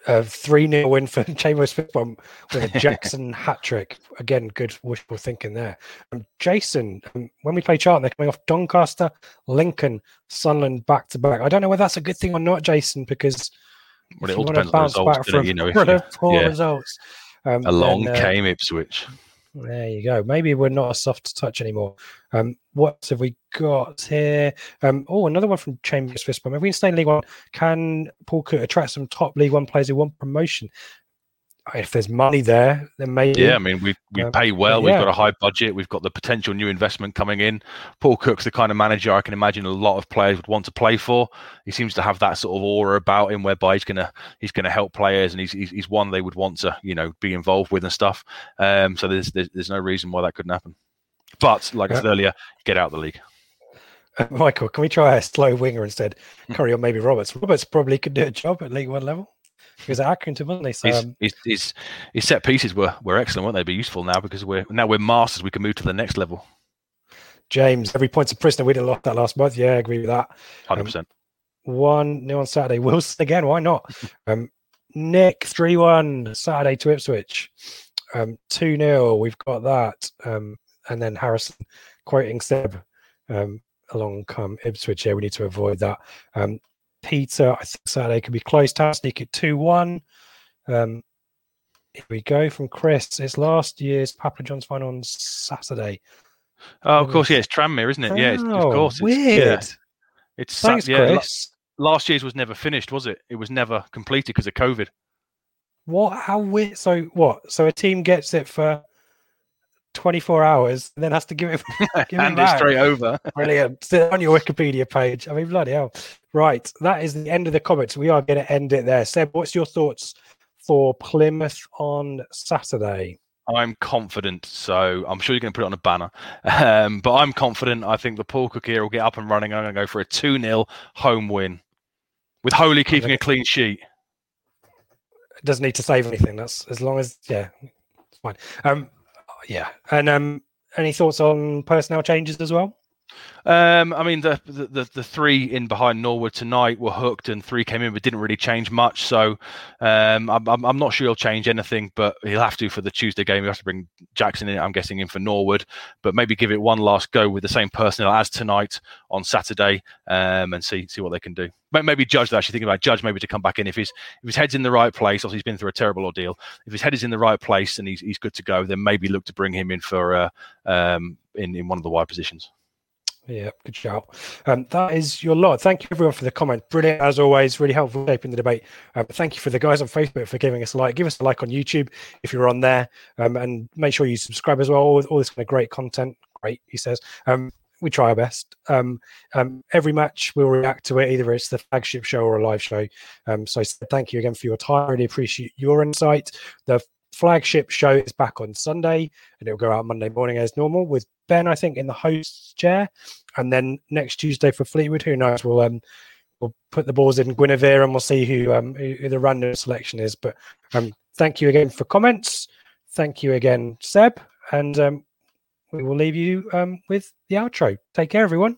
a 3 0 win for Chambers Fifth with a Jackson hat trick. Again, good wishful thinking there. Um, Jason, um, when we play Charlton, they're coming off Doncaster, Lincoln, Sunderland back to back. I don't know whether that's a good thing or not, Jason, because Well, it all depends on the results, back from You know, if poor yeah. results. Um, Along then, uh, came Ipswich. There you go. Maybe we're not a soft touch anymore. Um, what have we got here? Um, oh, another one from Chambers Fist Bump. If we can stay in League One, can Paul Cook attract some top League One players who want promotion? If there's money there, then maybe. Yeah, I mean, we we Um, pay well. but We've got a high budget. We've got the potential new investment coming in. Paul Cook's the kind of manager I can imagine a lot of players would want to play for. He seems to have that sort of aura about him, whereby he's gonna he's gonna help players, and he's he's, he's one they would want to you know be involved with and stuff. Um, so there's, there's there's no reason why that couldn't happen. But like I said earlier, get out of the league. Uh, Michael, can we try a slow winger instead? Curry or maybe Roberts. Roberts probably could do a job at League One level. At Accrington, wasn't he? So, His, um, his, his, his set pieces were, were excellent, weren't they? Be useful now because we're now we're masters. We can move to the next level. James, every point's a prisoner. We didn't lost that last month. Yeah, I agree with that. Hundred Um, percent. one new on Saturday. Wilson again. Why not? Um, Nick three one Saturday to Ipswich. Um, two 0 We've got that. Um, and then Harrison quoting Seb. Um, along come Ipswich. here. we need to avoid that. Um, Peter, I think Saturday could be close. to Sneak at two one. Um, here we go from Chris. It's last year's Papa John's final on Saturday. Oh, of course, yeah, it's Tranmere, isn't it? Yeah, it's, Oh, of course. It's, weird. Yeah, it's Thanks, yeah, la- Chris. last year's was never finished, was it? It was never completed because of COVID. What? How weird? So what? So a team gets it for twenty four hours and then has to give it, give and it back. straight over. Brilliant. Still on your Wikipedia page. I mean, bloody hell. Right. That is the end of the comments. We are going to end it there. Seb, what's your thoughts for Plymouth on Saturday? I'm confident, so I'm sure you're going to put it on a banner. Um, but I'm confident. I think the Paul Cook here will get up and running. I'm going to go for a 2 0 home win with Holy keeping a clean sheet. Doesn't need to save anything. That's as long as yeah, it's fine. Um, yeah. And um, any thoughts on personnel changes as well? Um, I mean, the, the the three in behind Norwood tonight were hooked, and three came in, but didn't really change much. So, um, I'm, I'm I'm not sure he'll change anything, but he'll have to for the Tuesday game. He'll have to bring Jackson in. I'm guessing in for Norwood, but maybe give it one last go with the same personnel as tonight on Saturday, um, and see see what they can do. Maybe Judge. Actually, thinking about Judge maybe to come back in if his if his head's in the right place. Obviously, he's been through a terrible ordeal. If his head is in the right place and he's he's good to go, then maybe look to bring him in for uh, um, in in one of the wide positions. Yeah, good shout. Um, that is your lot. Thank you everyone for the comment. Brilliant as always. Really helpful shaping the debate. Um, thank you for the guys on Facebook for giving us a like. Give us a like on YouTube if you're on there, um, and make sure you subscribe as well. All, all this kind of great content. Great, he says. Um, we try our best. Um, um, every match we'll react to it. Either it's the flagship show or a live show. Um, so thank you again for your time. Really appreciate your insight. The flagship show is back on Sunday, and it'll go out Monday morning as normal with Ben, I think, in the host's chair, and then next Tuesday for Fleetwood. Who knows? We'll um we'll put the balls in Guinevere, and we'll see who um who, who the random selection is. But um, thank you again for comments. Thank you again, Seb, and um, we will leave you um with the outro. Take care, everyone.